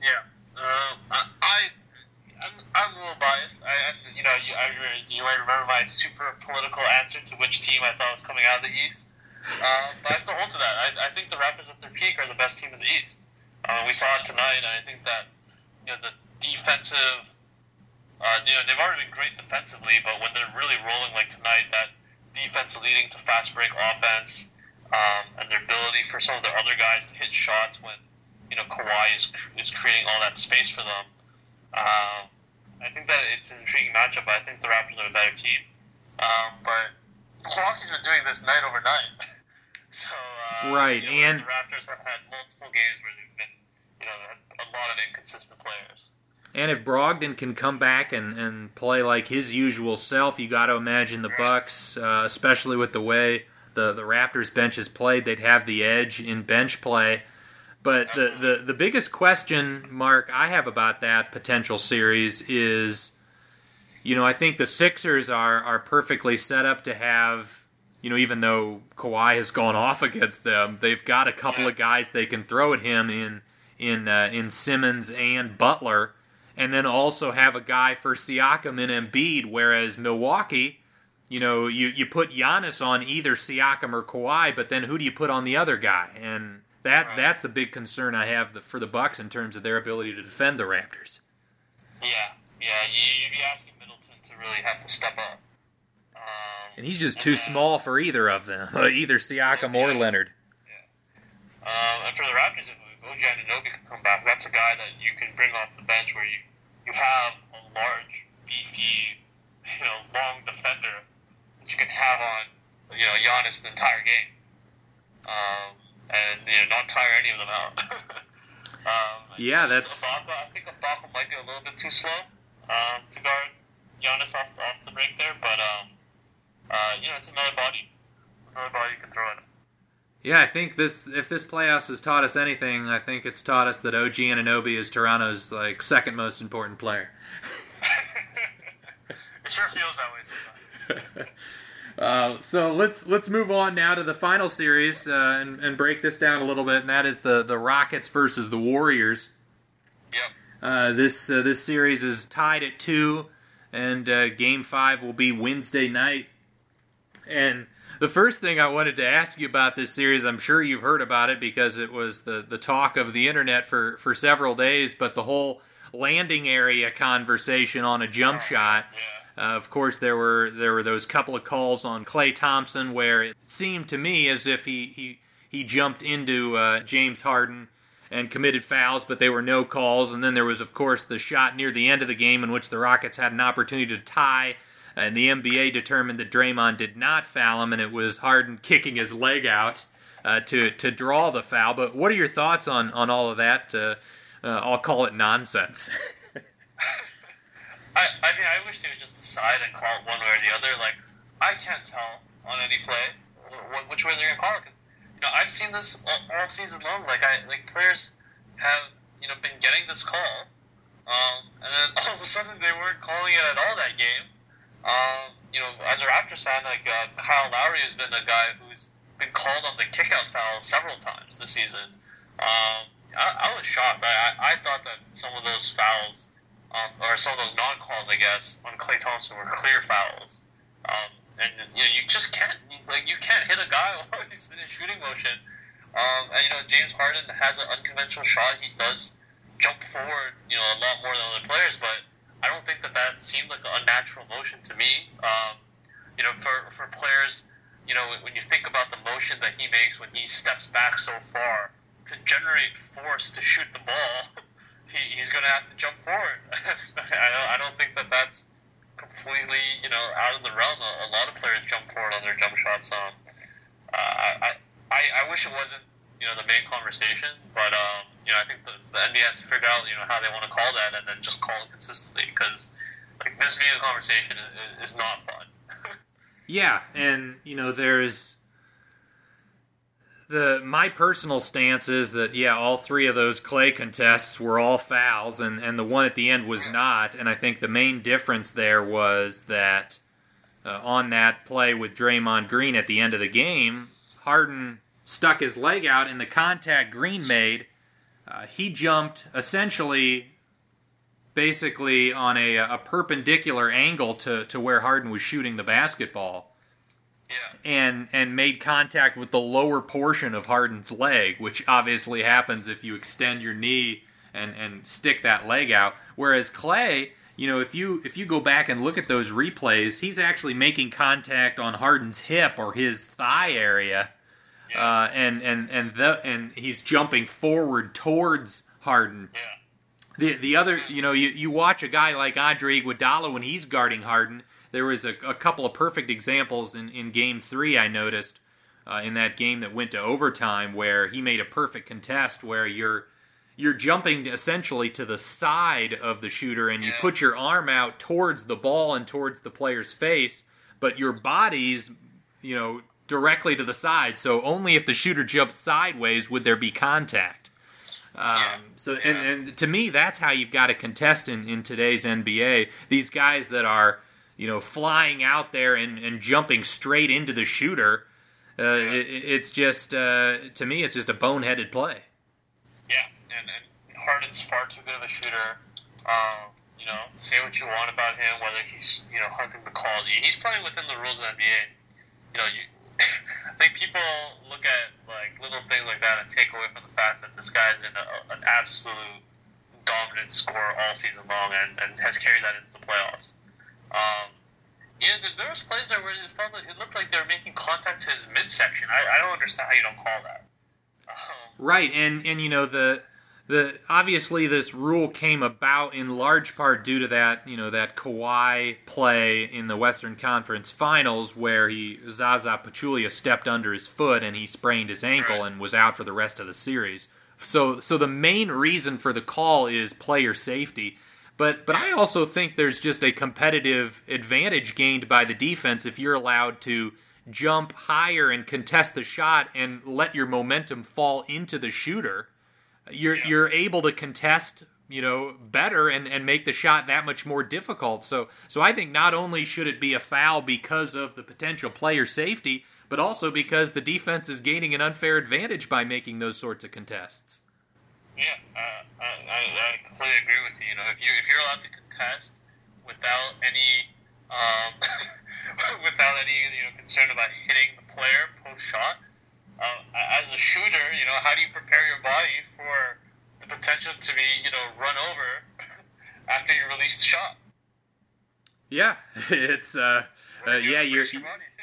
yeah. Uh, I, I I'm, a little biased. I, I you know you I, you might remember my super political answer to which team I thought was coming out of the East. Uh, but I still hold to that. I, I think the Raptors at their peak are the best team in the East. Uh, we saw it tonight, and I think that you know the defensive uh, you know, they've already been great defensively, but when they're really rolling like tonight, that defense leading to fast break offense um, and their ability for some of their other guys to hit shots when you know Kawhi is is creating all that space for them. Um, I think that it's an intriguing matchup. But I think the Raptors are a better team, um, but Milwaukee's been doing this night over night. [laughs] so uh, right, you know, and the Raptors have had multiple games where they've been you know a lot of inconsistent players. And if Brogdon can come back and, and play like his usual self, you got to imagine the Bucks, uh, especially with the way the, the Raptors bench has played, they'd have the edge in bench play. But the, the, the biggest question, Mark, I have about that potential series is, you know, I think the Sixers are, are perfectly set up to have, you know, even though Kawhi has gone [laughs] off against them, they've got a couple of guys they can throw at him in in uh, in Simmons and Butler and then also have a guy for Siakam and Embiid. Whereas Milwaukee, you know, you, you put Giannis on either Siakam or Kawhi, but then who do you put on the other guy? And that right. that's the big concern I have for the Bucks in terms of their ability to defend the Raptors. Yeah, yeah, you, would be asking Middleton to really have to step up. Um, and he's just too small for either of them, [laughs] either Siakam yeah, or Leonard. Yeah. Um, and for the Raptors, if OG Anunoby can come back, that's a guy that you can bring off the bench where you you have a large, beefy, you know, long defender that you can have on, you know, Giannis the entire game, um, and you know, not tire any of them out. [laughs] um, yeah, that's. Ibaka, I think Ibaka might be a little bit too slow um, to guard Giannis off off the break there, but um, uh, you know, it's another body, another body you can throw at him. Yeah, I think this if this playoffs has taught us anything, I think it's taught us that OG Anunoby is Toronto's like second most important player. [laughs] it sure feels that way [laughs] uh, so let's let's move on now to the final series uh, and, and, break this down a little bit, and that is the, the Rockets versus the Warriors. Yep. Uh, this uh, this series is tied at two. and uh, Game Five will be Wednesday night. And the first thing I wanted to ask you about this series, I'm sure you've heard about it because it was the the talk of the internet for for several days. But the whole landing area conversation on a jump shot. Uh, of course, there were there were those couple of calls on Klay Thompson where it seemed to me as if he he, he jumped into uh, James Harden and committed fouls, but they were no calls. And then there was, of course, the shot near the end of the game in which the Rockets had an opportunity to tie, and the NBA determined that Draymond did not foul him, and it was Harden kicking his leg out uh, to to draw the foul. But what are your thoughts on on all of that? Uh, uh, I'll call it nonsense. [laughs] I, I mean, I wish they would just decide and call it one way or the other. Like, I can't tell on any play which way they're going to call it. You know, I've seen this all, season long. Like, I like players have you know been getting this call, um, and then [laughs] all of a sudden they weren't calling it at all that game. Um, you know, as a Raptors fan, like uh, Kyle Lowry has been a guy who's been called on the kickout foul several times this season. Um, I, I was shocked. I, I thought that some of those fouls um, or some of those non-calls, I guess, on Klay Thompson were clear fouls. Um, and you know, you just can't like you can't hit a guy [laughs] while he's in a shooting motion. Um, and you know, James Harden has an unconventional shot. He does jump forward, you know, a lot more than other players, but I don't think that that seemed like an unnatural motion to me. Um, you know, for for players, you know, when you think about the motion that he makes when he steps back so far to generate force to shoot the ball. [laughs] he, he's going to have to jump forward. [laughs] I, don't, I don't think that that's completely, you know, out of the realm. A, a lot of players jump forward on their jump shots. Um, uh, I, I, I wish it wasn't, you know, the main conversation, but, um, you know, I think the, the NBA has to figure out, you know, how they want to call that and then just call it consistently because, like, this being a conversation is, is not fun. [laughs] yeah, and, you know, there's the my personal stance is that yeah, all three of those Klay contests were all fouls, and and the one at the end was not. And I think the main difference there was that uh, on that play with Draymond Green at the end of the game, Harden stuck his leg out, and the contact Green made, uh, he jumped essentially. Basically, on a, a perpendicular angle to, to where Harden was shooting the basketball, and and made contact with the lower portion of Harden's leg, which obviously happens if you extend your knee and and stick that leg out. Whereas Klay, you know, if you if you go back and look at those replays, he's actually making contact on Harden's hip or his thigh area, yeah. uh, and and and the and he's jumping forward towards Harden. Yeah. The the other, you know, you, you watch a guy like Andre Iguodala when he's guarding Harden there was a, a couple of perfect examples in, in game three I noticed uh, in that game that went to overtime where he made a perfect contest where you're you're jumping essentially to the side of the shooter and you yeah. put your arm out towards the ball and towards the player's face, but your body's you know directly to the side. So only if the shooter jumps sideways would there be contact. Um, yeah. So and, and to me that's how you've got to contest in, in today's NBA. These guys that are you know, flying out there and, and jumping straight into the shooter. Uh, it, it's just, uh, to me, it's just a boneheaded play. Yeah, and, and Harden's far too good of a shooter. Um, you know, say what you want about him, whether he's, you know, hunting the calls. He's playing within the rules of the NBA. You know, you, [laughs] I think people look at, like, little things like that and take away from the fact that this guy's been a, an absolute dominant scorer all season long and, and has carried that into the playoffs. Um, yeah, there was plays there where it like it looked like they were making contact to his midsection. I, I don't understand how you don't call that. Um, right, and and you know the the obviously this rule came about in large part due to that you know that Kawhi play in the Western Conference Finals where he Zaza Pachulia stepped under his foot and he sprained his ankle and was out for the rest of the series. So so the main reason for the call is player safety. But but I also think there's just a competitive advantage gained by the defense if you're allowed to jump higher and contest the shot and let your momentum fall into the shooter. You're yeah. you're able to contest you know better and, and make the shot that much more difficult. So so I think not only should it be a foul because of the potential player safety, but also because the defense is gaining an unfair advantage by making those sorts of contests. Yeah, uh, I, I, completely agree with you. You know, if you if you're allowed to contest without any um, [laughs] without any you know concern about hitting the player post shot. Uh, as a shooter, you know, how do you prepare your body for the potential to be you know run over [laughs] after you release the shot? Yeah, [laughs] it's uh, uh yeah, you're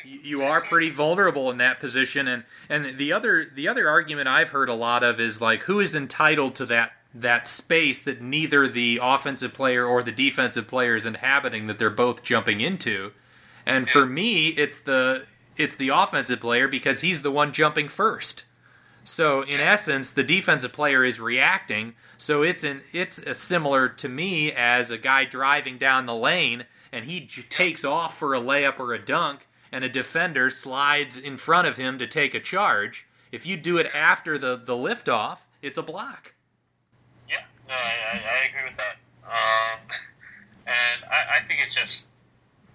you are pretty vulnerable in that position, and and the other the other argument I've heard a lot of is like who is entitled to that that space that neither the offensive player or the defensive player is inhabiting that they're both jumping into. And for me, it's the it's the offensive player because he's the one jumping first. So in essence, the defensive player is reacting. So it's an it's a similar to me as a guy driving down the lane and he j- takes off for a layup or a dunk, and a defender slides in front of him to take a charge. If you do it after the the liftoff, it's a block. No, I, I, agree with that. Um, and I, I think it's just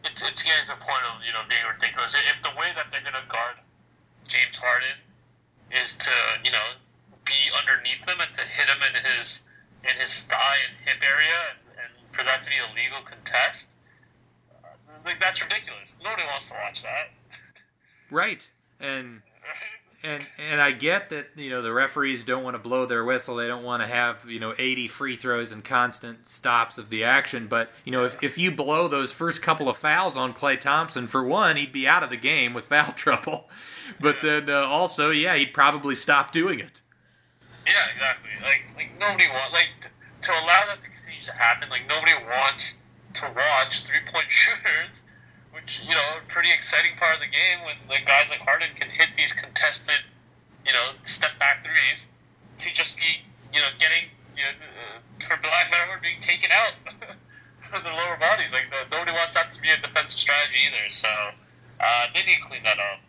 it's, it's getting to the point of you know being ridiculous. If the way that they're going to guard James Harden is to you know be underneath him and to hit him in his in his thigh and hip area, and, and for that to be a legal contest, like that's ridiculous. Nobody wants to watch that. Right, and and and I get that you know the referees don't want to blow their whistle. They don't want to have you know 80 free throws and constant stops of the action. But you know if if you blow those first couple of fouls on Klay Thompson, for one, he'd be out of the game with foul [laughs] trouble. But then uh, also, yeah, he'd probably stop doing it. Yeah, exactly. Like like nobody wants like to, to allow that to continue to happen. Like nobody wants to watch three point [laughs] shooters which you know, a pretty exciting part of the game when the guys like Harden can hit these contested, you know, step back threes to just be, you know, getting, you know, uh, for black better word, being taken out [laughs] for the lower bodies. Like nobody wants that to be a defensive strategy either. So uh, they need to clean that up.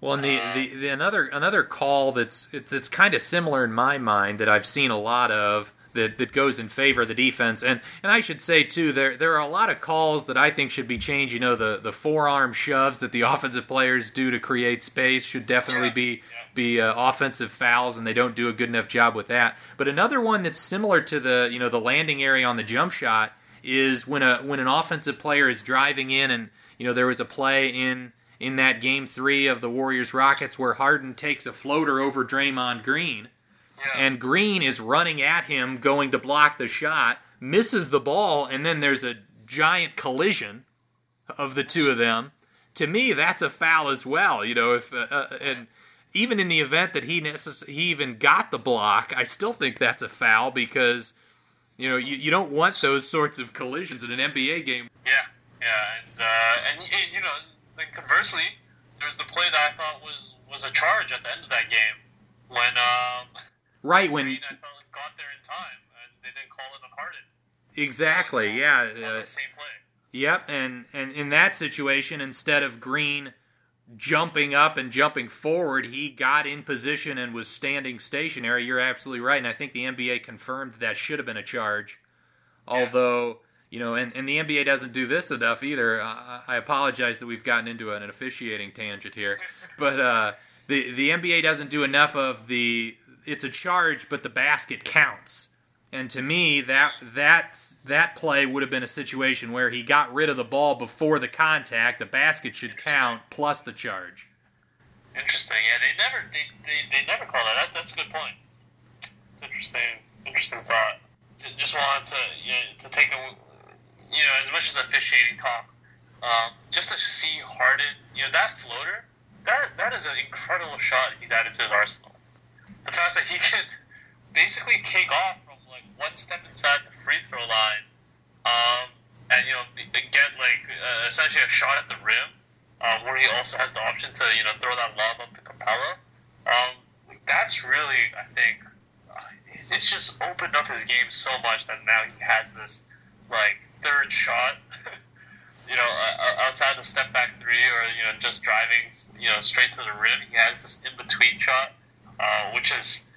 Well, and the, uh, the, the another another call that's it's kind of similar in my mind that I've seen a lot of that, that goes in favor of the defense. And and I should say too, there there are a lot of calls that I think should be changed. You know, the the forearm shoves that the [laughs] offensive players do to create space should definitely yeah. be be uh, offensive fouls, and they don't do a good enough job with that. But another one that's similar to the you know the landing area on the jump shot is when a when an offensive player is driving in, and you know there was a play in in that game three of the Warriors Rockets where Harden takes a floater over Draymond Green and Green is running at him, going to block the shot, misses the ball, and then there's a giant collision of the two of them. To me, that's a foul as well. You know, if uh, uh, and even in the event that he necess- he even got the block, I still think that's a foul because you know you, you don't want those sorts of collisions in an NBA game. Yeah, yeah, and uh, and you know, then conversely, there's the play that I thought was was a charge at the end of that game when um, Right when Green, got there in time, and they didn't call it on Harden. Exactly. Yeah. Uh, same play. Yep. And and in that situation, instead of Green jumping up and jumping forward, he got in position and was standing stationary. You're absolutely right, and I think the NBA confirmed that should have been a charge. Yeah. Although you know, and, and the NBA doesn't do this enough either. I, I apologize that we've gotten into an, officiating tangent here, [laughs] but uh, the the NBA doesn't do enough of the it's a charge, but the basket counts. And to me, that that that play would have been a situation where he got rid of the ball before the contact. The basket should count plus the charge. Interesting. Yeah, they never they, they, they never call that. that. That's a good point. It's interesting. Interesting thought. Just wanted to you know, to take a you know as much as officiating talk, um, just to see Harden. You know that floater. That that is an incredible shot he's added to his arsenal the fact that he can basically take off from like one step inside the free throw line, um, and you know get like uh, essentially a shot at the rim, uh, where he also has the option to you know throw that lob up to Capela. Um, that's really, I think, uh, it's, it's just opened up his game so much that now he has this like third shot. [laughs] you know, uh, outside the step back three, or you know, just driving, you know, straight to the rim. He has this in between shot uh, which has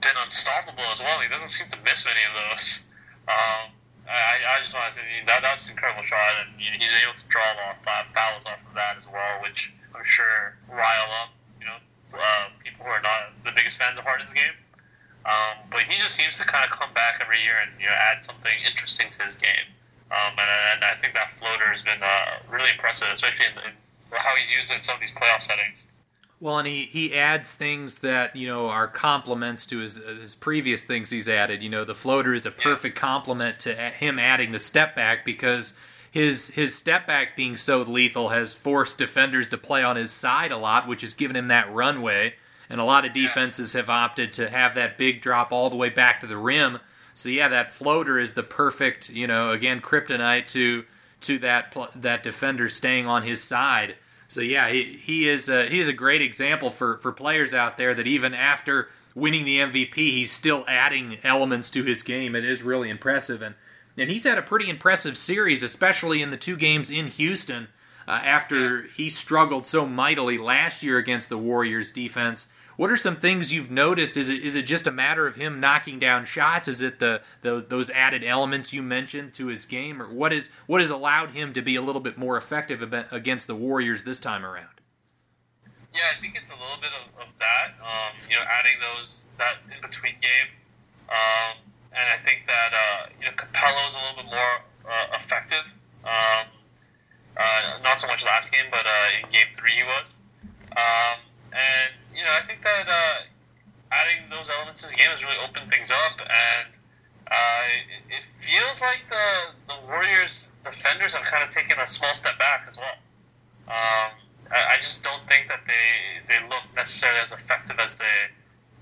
been unstoppable as well. He doesn't seem to miss any of those. Um, I, I just want to say that that's an incredible shot, and he's able to draw off five fouls off of that as well, which I'm sure rile up you know uh, people who are not the biggest fans of Harden's game. Um, but he just seems to kind of come back every year and you know add something interesting to his game. Um, and, and I think that floater has been uh, really impressive, especially in, in how he's used in some of these playoff settings. Well, and he, he adds things that you know are complements to his his previous things he's added. You know, the floater is a perfect complement to him adding the step back because his his step back being so lethal has forced defenders to play on his side a lot, which has given him that runway. And a lot of defenses have opted to have that big drop all the way back to the rim. So yeah, that floater is the perfect, you know, again kryptonite to to that that defender staying on his side. So yeah, he, he is a, he is a great example for, for players out there that even after winning the MVP, he's still adding elements to his game. It is really impressive, and and he's had a pretty impressive series, especially in the two games in Houston. Uh, after he struggled so mightily last year against the Warriors defense, what are some things you've noticed? Is it is it just a matter of him knocking down shots? Is it the, the those added elements you mentioned to his game, or what is what has allowed him to be a little bit more effective against the Warriors this time around? Yeah, I think it's a little bit of, of that. Um, you know, adding those that in between game, um, and I think that uh, you know Capela is a little bit more uh, effective. Um, uh, not so much last game, but uh, in game three he was. Um, and you know, I think that uh, adding those elements to the game has really opened things up, and uh, it, feels like the the Warriors defenders have kind of taken a small step back as well. Um, I, I, just don't think that they they look necessarily as effective as they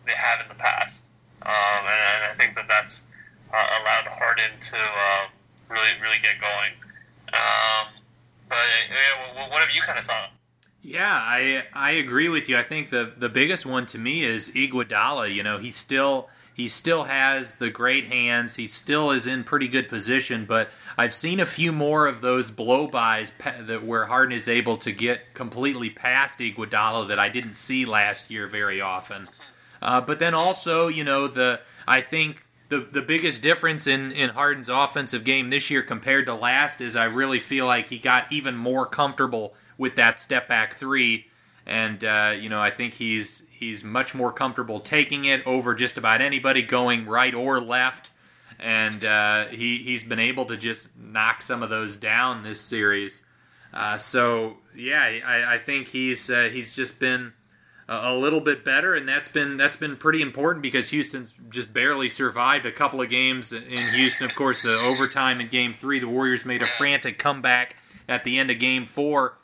they have in the past, um, and, and, I think that that's uh, allowed Harden to uh, really really get going. Um, but yeah, what have you kind of saw? Yeah, I I agree with you. I think the the biggest one to me is Iguodala. You know, he still he still has the great hands. He still is in pretty good position, but I've seen a few more of those blow bys that where Harden is able to get completely past Iguodala that I didn't see last year very often. Uh, but then also, you know, the I think the the biggest difference in in Harden's offensive game this year compared to last is I really feel like he got even more comfortable with that step back three. And uh, you know, I think he's he's much more comfortable taking it over just about anybody going right or left. And uh, he he's been able to just knock some of those down this series. Uh, so yeah, I, I think he's uh, he's just been a little bit better, and that's been that's been pretty important because Houston's just barely survived a couple of games in Houston. Of course, the overtime in Game Three, the Warriors made a frantic comeback at the end of Game Four,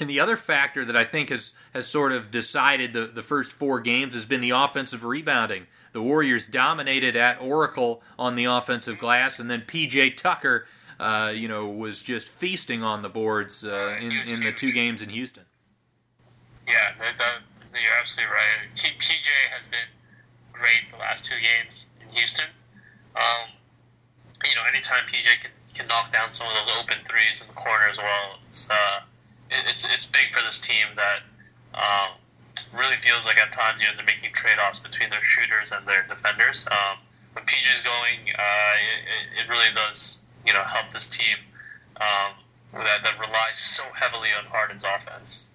and the other factor that I think has, has sort of decided the, the first four games has been the offensive rebounding. The Warriors dominated at Oracle on the offensive glass, and then PJ Tucker, uh, you know, was just feasting on the boards uh, in, in the two games in Houston. Yeah, that, that, you're absolutely right. PJ has been great the last two games in Houston. Um, you know, anytime PJ can, can knock down some of the open threes in the corner as well, it's uh, it's it's big for this team that um, really feels like at times you know they're making trade offs between their shooters and their defenders. Um, when PJ is going, uh, it, it, really does you know help this team um, that that relies so heavily on Harden's offense.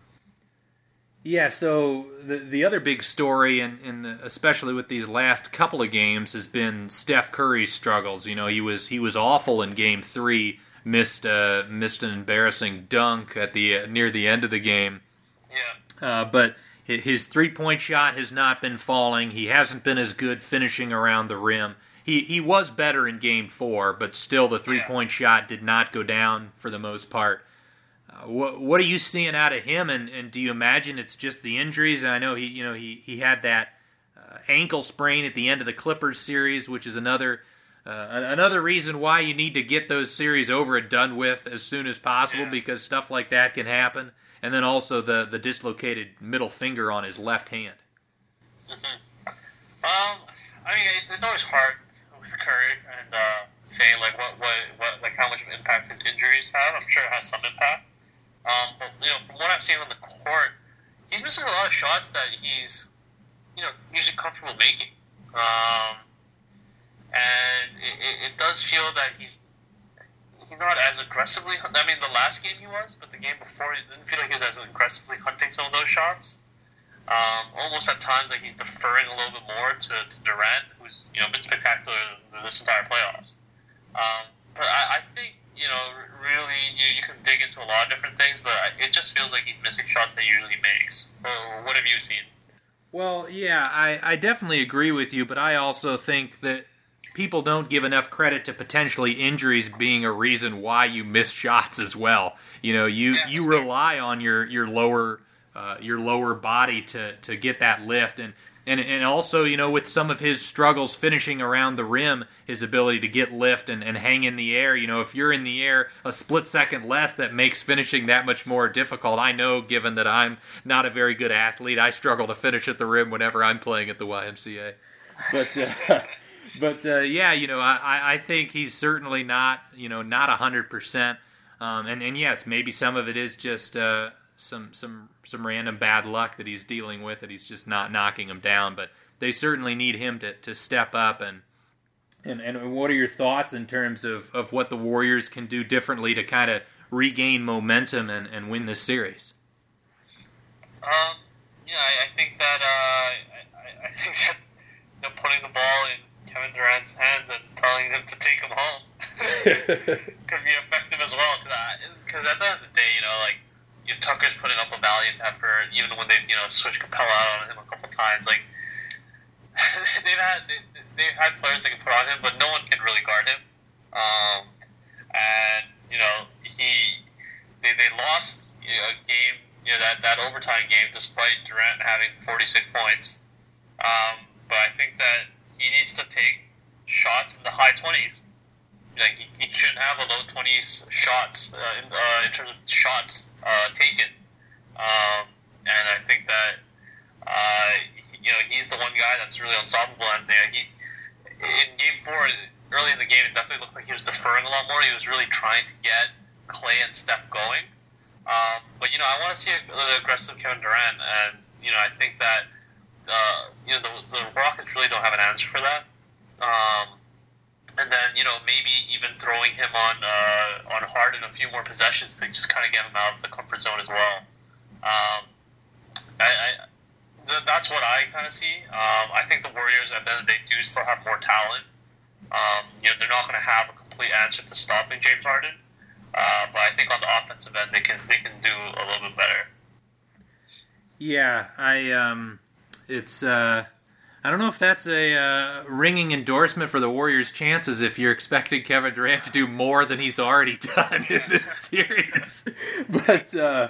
Yeah, so the the other big story, and in, in especially with these last couple of games, has been Steph Curry's struggles. You know, he was he was awful in Game Three missed uh, missed an embarrassing dunk at the uh, near the end of the game. Yeah. Uh, but his three point shot has not been falling. He hasn't been as good finishing around the rim. He he was better in game four, but still the three point yeah. shot did not go down for the most part. Uh, what what are you seeing out of him? And, and do you imagine it's just the injuries? I know he you know he he had that uh, ankle sprain at the end of the Clippers series, which is another uh, another reason why you need to get those series over and done with as soon as possible yeah. because stuff like that can happen. And then also the, the dislocated middle finger on his left hand. Mm-hmm. Um, I mean, it's, it's always hard with Curry and uh, saying like what, what what like how much of impact his injuries have. I'm sure it has some impact. Um, but you know, from what I've seen on the court, he's missing a lot of shots that he's you know usually comfortable making. Um, and it, it, does feel that he's he's not as aggressively. I mean, the last game he was, but the game before, it didn't feel like he was as aggressively hunting some of those shots. Um, almost at times, like he's deferring a little bit more to, to Durant, who's you know been spectacular this entire playoffs. Um, but I, I, think you know, really, you, you can dig into a lot of different things, but it just feels like he's missing shots that he usually makes. what have you seen? Well, yeah, I, I definitely agree with you, but I also think that people don't give enough credit to potentially injuries being a reason why you miss shots as well. You know, you Yeah, you rely on your your lower uh, your lower body to to get that lift and. And, and also, you know, with some of his struggles finishing around the rim, his ability to get lift and, and hang in the air, you know, if you're in the air a split second less, that makes finishing that much more difficult. I know, given that I'm not a very good athlete, I struggle to finish at the rim whenever I'm playing at the YMCA. But uh, [laughs] but uh, yeah, you know, I, I think he's certainly not you know not hundred percent. Um, and and yes, maybe some of it is just uh, some some some random bad luck that he's dealing with that he's just not knocking him down. But they certainly need him to, to step up and. And, and what are your thoughts in terms of, of what the Warriors can do differently to kind of regain momentum and, and win this series? Um, yeah, I, I think that uh, I, I think that you know, putting the ball in Kevin Durant's hands and telling him to take him home [laughs] could be effective as well. Because at the end of the day, you know, like you know, Tucker's putting up a valiant effort, even when they've you know switched Capela out on him a couple times. Like [laughs] they've had they, they've had players that can put on him, but no one can really guard him. Um, and you know he they, they lost you know, a game you know that, that overtime game despite Durant having 46 points. Um, but I think that he needs to take shots in the high 20s. Like he, he shouldn't have a low 20s shots uh, in, uh, in terms of shots uh, taken. Um, and I think that uh, he- you know he's the one guy that's really unstoppable. And there, he in game four, early in the game, it definitely looked like he was deferring a lot more. He was really trying to get Klay and Steph going. Um, but you know, I want to see a, an aggressive Kevin Durant, and you know, I think that uh, you know the, the Rockets really don't have an answer for that. Um, and then you know maybe even throwing him on uh, on Harden a few more possessions to just kind of get him out of the comfort zone as well. Um, I, I th- that's what I kind of see. Um, I think the Warriors at the end of the day do still have more talent. Um, you know they're not going to have a complete answer to stopping James Harden. Uh, but I think on the offensive end, they can they can do a little bit better. Yeah, I um, it's uh, I don't know if that's a uh, ringing endorsement for the Warriors' chances if you're expecting Kevin Durant to do more than he's already [laughs] done in this [laughs] series. [laughs] but uh,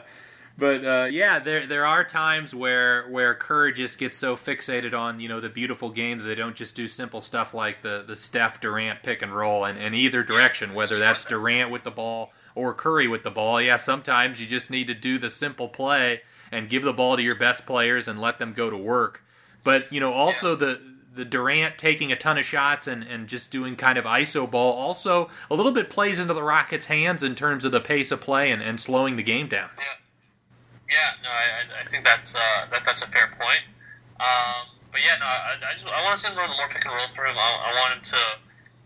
but uh, yeah, there there are times where where Kerr just gets so fixated on you know the beautiful game that they don't just do simple stuff like the the Steph Durant pick and roll and in either direction, whether that's Durant with the ball or Curry with the ball. Yeah, sometimes you just need to do the simple play and give the ball to your best players and let them go to work. But you know, also the the Durant taking a ton of shots and, and just doing kind of ISO ball also a little bit plays into the Rockets' hands in terms of the pace of play and, and slowing the game down. Yeah, yeah, no, I, I- I think that's uh, that that's a fair point. Um, but yeah, no, I, I, just, I want to see him run more pick and roll for him. I, I want him to,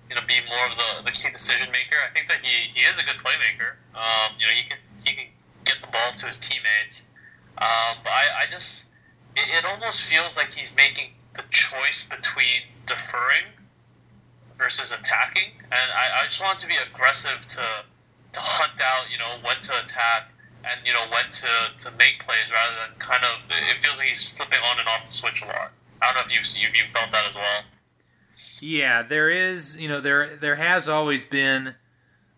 you know, be more of the, the key decision maker. I think that he, he is a good playmaker. Um, you know, he can he can get the ball to his teammates. Um, but I, I just it, it almost feels like he's making the choice between deferring versus attacking, and I, I just want to be aggressive to to hunt out, you know, when to attack and you know when to, to make plays rather than kind of it feels like he's slipping on and off the switch a lot. I don't know if you've you've, you've felt that as well. Yeah, there is, you know, there there has always been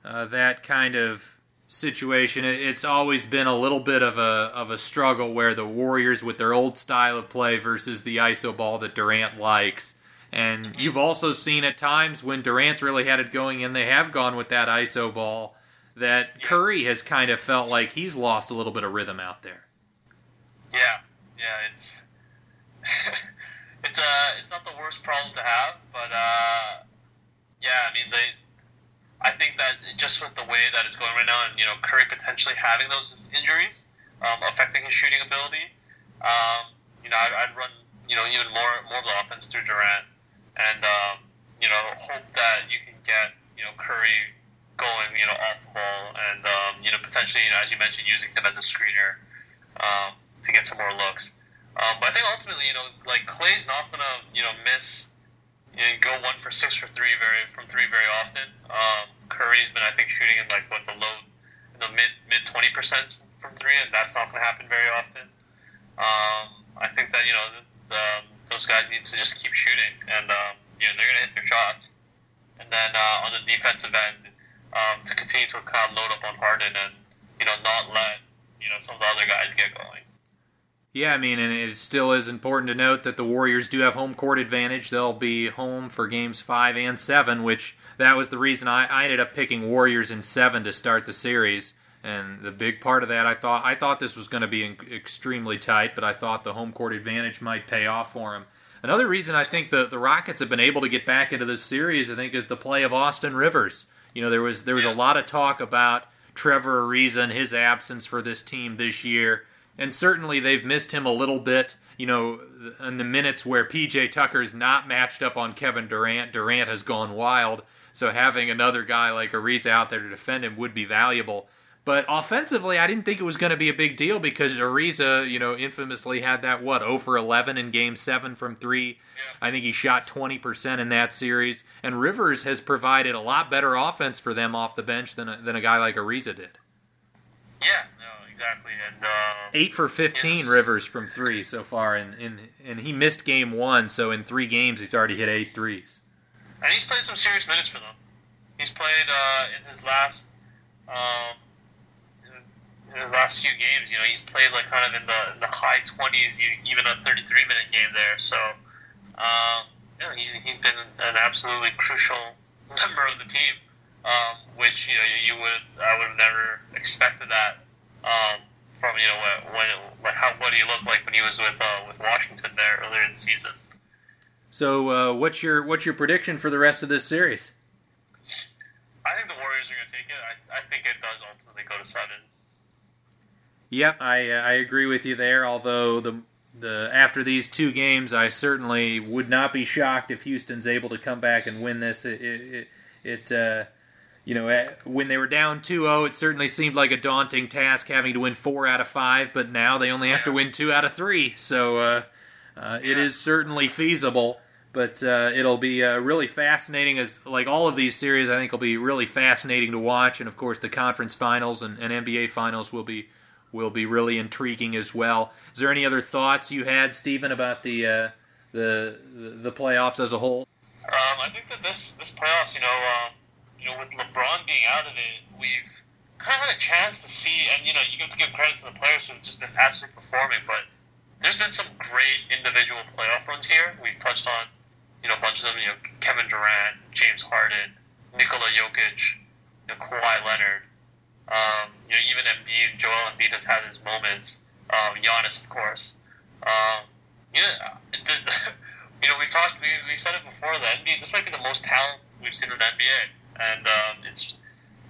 uh, that kind of situation. It, it's always been a little bit of a of a struggle where the Warriors with their old style of play versus the iso ball that Durant likes. And you've also seen at times when Durant's really had it going and they have gone with that iso ball that Curry has kind of felt like he's lost a little bit of rhythm out there. Yeah, yeah, it's [laughs] it's uh it's not the worst problem to have, but uh, yeah, I mean they. I think that just with the way that it's going right now, and you know Curry potentially having those injuries um, affecting his shooting ability, um, you know I'd, I'd run you know even more more of the offense through Durant, and um, you know hope that you can get you know Curry going you know off the ball, and um, you know potentially you know as you mentioned using him as a screener um, to get some more looks. Um, but I think ultimately, you know, like Klay's not gonna, you know, miss, you go one for six for three very from three very often. Um, Curry's been, I think, shooting in like what the low, the mid mid twenty percent from three, and that's not going to happen very often. Um, I think that you know the, the, those guys need to just keep shooting, and um, you know they're going to hit their shots. And then uh, on the defensive end, um, to continue to kind of load up on Harden and you know not let you know some of the other guys get going. Yeah, I mean, and it still is important to note that the Warriors do have home court advantage. They'll be home for games five and seven, which that was the reason I, I ended up picking Warriors in seven to start the series. And the big part of that, I thought I thought this was going to be extremely tight, but I thought the home court advantage might pay off for them. Another reason I think the, the Rockets have been able to get back into this series, I think, is the play of Austin Rivers. You know, there was there was a lot of talk about Trevor Ariza and his absence for this team this year and certainly they've missed him a little bit. You know, in the minutes where PJ Tucker's not matched up on Kevin Durant, Durant has gone wild. So having another guy like Ariza out there to defend him would be valuable. But offensively, I didn't think it was going to be a big deal because Ariza, you know, infamously had that what oh over 11 in Game Seven from three. I think he shot 20% in that series, and Rivers has provided a lot better offense for them off the bench than a, than a guy like Ariza did. Yeah, exactly. And uh, eight for fifteen yes. Rivers from three so far, and, and and he missed game one, so in three games he's already hit eight threes. And he's played some serious minutes for them. He's played uh, in his last um, in his last few games. You know, he's played like kind of in the in the high twenties, even a thirty three minute game there. So. Um, you know, he's, he's been an absolutely crucial member of the team, um, which you know you would I would have never expected that um, from you know when, when how what he looked like when he was with uh, with Washington there earlier in the season. So, uh, what's your what's your prediction for the rest of this series? I think the Warriors are going to take it. I, I think it does ultimately go to seven. Yep, I uh, I agree with you there. Although the the after these two games, I certainly would not be shocked if Houston's able to come back and win this. It it, it uh, you know, when they were down 2-0, it certainly seemed like a daunting task having to win four out of five. But now they only have to win two out of three, so uh, uh, it is certainly feasible. But uh, it'll be uh, really fascinating, as like all of these series, I think will be really fascinating to watch. And of course, the conference finals and, and NBA finals will be will be really intriguing as well. Is there any other thoughts you had, Stephen, about the uh, the the playoffs as a whole? Um, I think that this this playoffs, you know. Um you know, with LeBron being out of it, we've kind of had a chance to see, and you know, you have to give credit to the players who've just been absolutely performing, but there's been some great individual playoff runs here. We've touched on, you know, a bunch of them, you know, Kevin Durant, James Harden, Nikola Jokic, you know, Kawhi Leonard, um, you know, even Embiid, Joel Embiid has had his moments. Um, Giannis, of course. Um, you know, [laughs] the, the, you know, we've talked, we, we've said it before. The NBA, this might be the most talent we've seen in the NBA and um, it's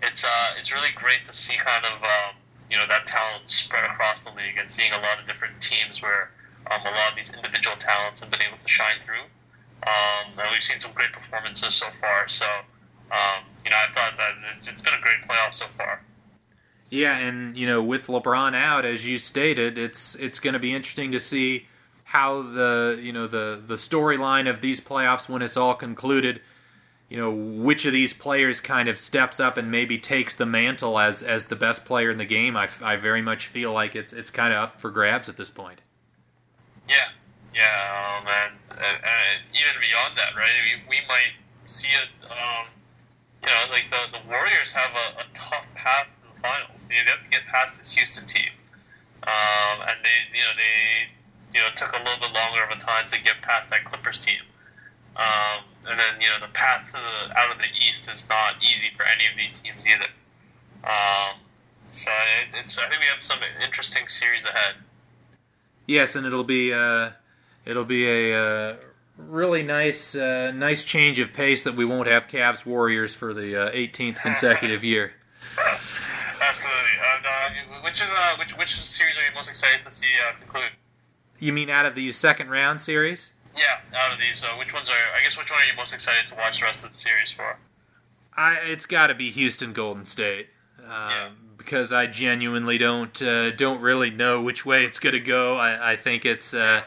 it's uh, it's really great to see kind of um, you know that talent spread across the league and seeing a lot of different teams where um, a lot of these individual talents have been able to shine through. Um, and we've seen some great performances so far. So um, you know, I thought that it's, it's been a great playoff so far. Yeah, and you know, with LeBron out, as you stated, it's it's going to be interesting to see how the you know the the storyline of these playoffs when it's all concluded you know which of these players kind of steps up and maybe takes the mantle as as the best player in the game. I, I very much feel like it's it's kind of up for grabs at this point. Yeah, yeah, um, and, and, even beyond that, right? Mean, we might see it. Um, you know, like the the Warriors have a, a tough path to the finals. You know, They have to get past this Houston team, um, and they you know they you know took a little bit longer of a time to get past that Clippers team. Um, and then you know the path the, out of the East is not easy for any of these teams either. Um, so it, it's I think we have some interesting series ahead. Yes, and it'll be uh, it'll be a uh, really nice uh, nice change of pace that we won't have Cavs Warriors for the 18th uh, [laughs] consecutive year. Absolutely. Uh, which is which which series are you most excited to see conclude? You mean out of these second round series? Yeah, out of these, so which ones are? I guess which one are you most excited to watch the rest of the series for? I it's got to be Houston Golden State. Um, yeah. Because I genuinely don't uh, don't really know which way it's going to go. I, I think it's uh,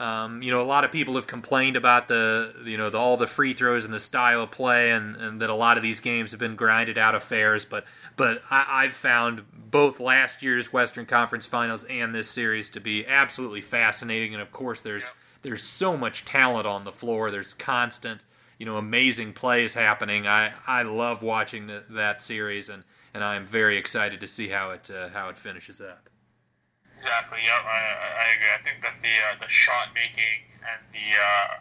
Um, you know, a lot of people have complained about the, you know, the, all the free throws and the style of play, and, and, that a lot of these games have been grinded out affairs. But, but I, have found both last year's Western Conference Finals and this series to be absolutely fascinating. And of course, there's there's so much talent on the floor. There's constant, you know, amazing plays happening. I, I love watching the, that series, and, and I am very excited to see how it uh, how it finishes up. Exactly. Yep. I, I agree. I think that the uh, the shot making and the uh,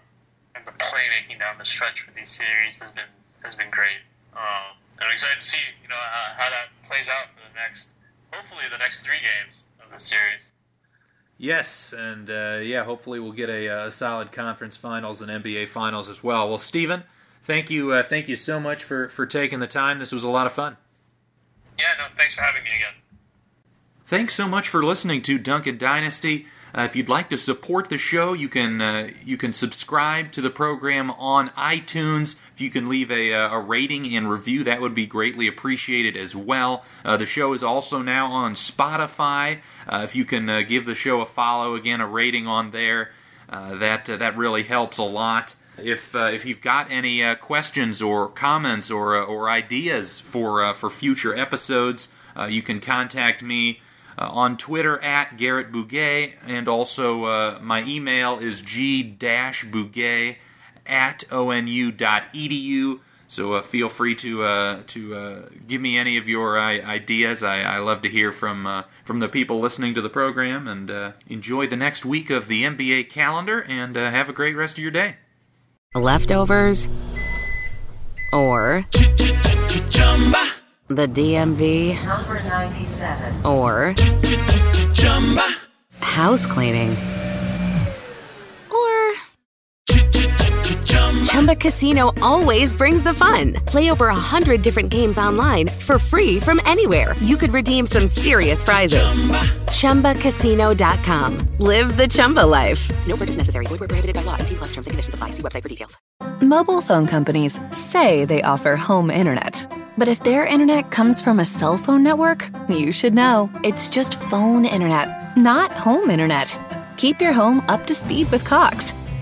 and the playmaking down the stretch for these series has been has been great. Um, I'm excited to see you know how that plays out for the next, hopefully the next three games of the series. Yes, and uh, yeah, hopefully we'll get a, uh, a, solid conference finals and NBA finals as well. Well, Stephen, thank you, uh, thank you so much for for taking the time. This was a lot of fun. Yeah, no, thanks for having me again. Thanks so much for listening to Duncan Dynasty. Uh, if you'd like to support the show, you can uh, you can subscribe to the program on iTunes. If you can leave a, uh, a rating and review, that would be greatly appreciated as well. Uh, the show is also now on Spotify. Uh, if you can uh, give the show a follow, again a rating on there, that that really helps a lot. If if you've got any questions or comments or or ideas for for future episodes, you can contact me on Twitter at Garrett Bouguet, and also uh, my email is g-bouguet at onu.edu. So uh, feel free to uh, to uh, give me any of your uh, ideas. I, I, love to hear from uh, from the people listening to the program. And uh, enjoy the next week of the NBA calendar. And have a great rest of your day. Leftovers or the DMV, number 97, or house cleaning, Chumba Casino always brings the fun. Play over a hundred different games online for free from anywhere. You could redeem some serious prizes. Chumba. ChumbaCasino.com. Live the Chumba life. No purchase necessary. Void where prohibited by law. T plus terms and conditions apply. See website for details. Mobile phone companies say they offer home internet. But if their internet comes from a cell phone network, you should know. It's just phone internet, not home internet. Keep your home up to speed with Cox.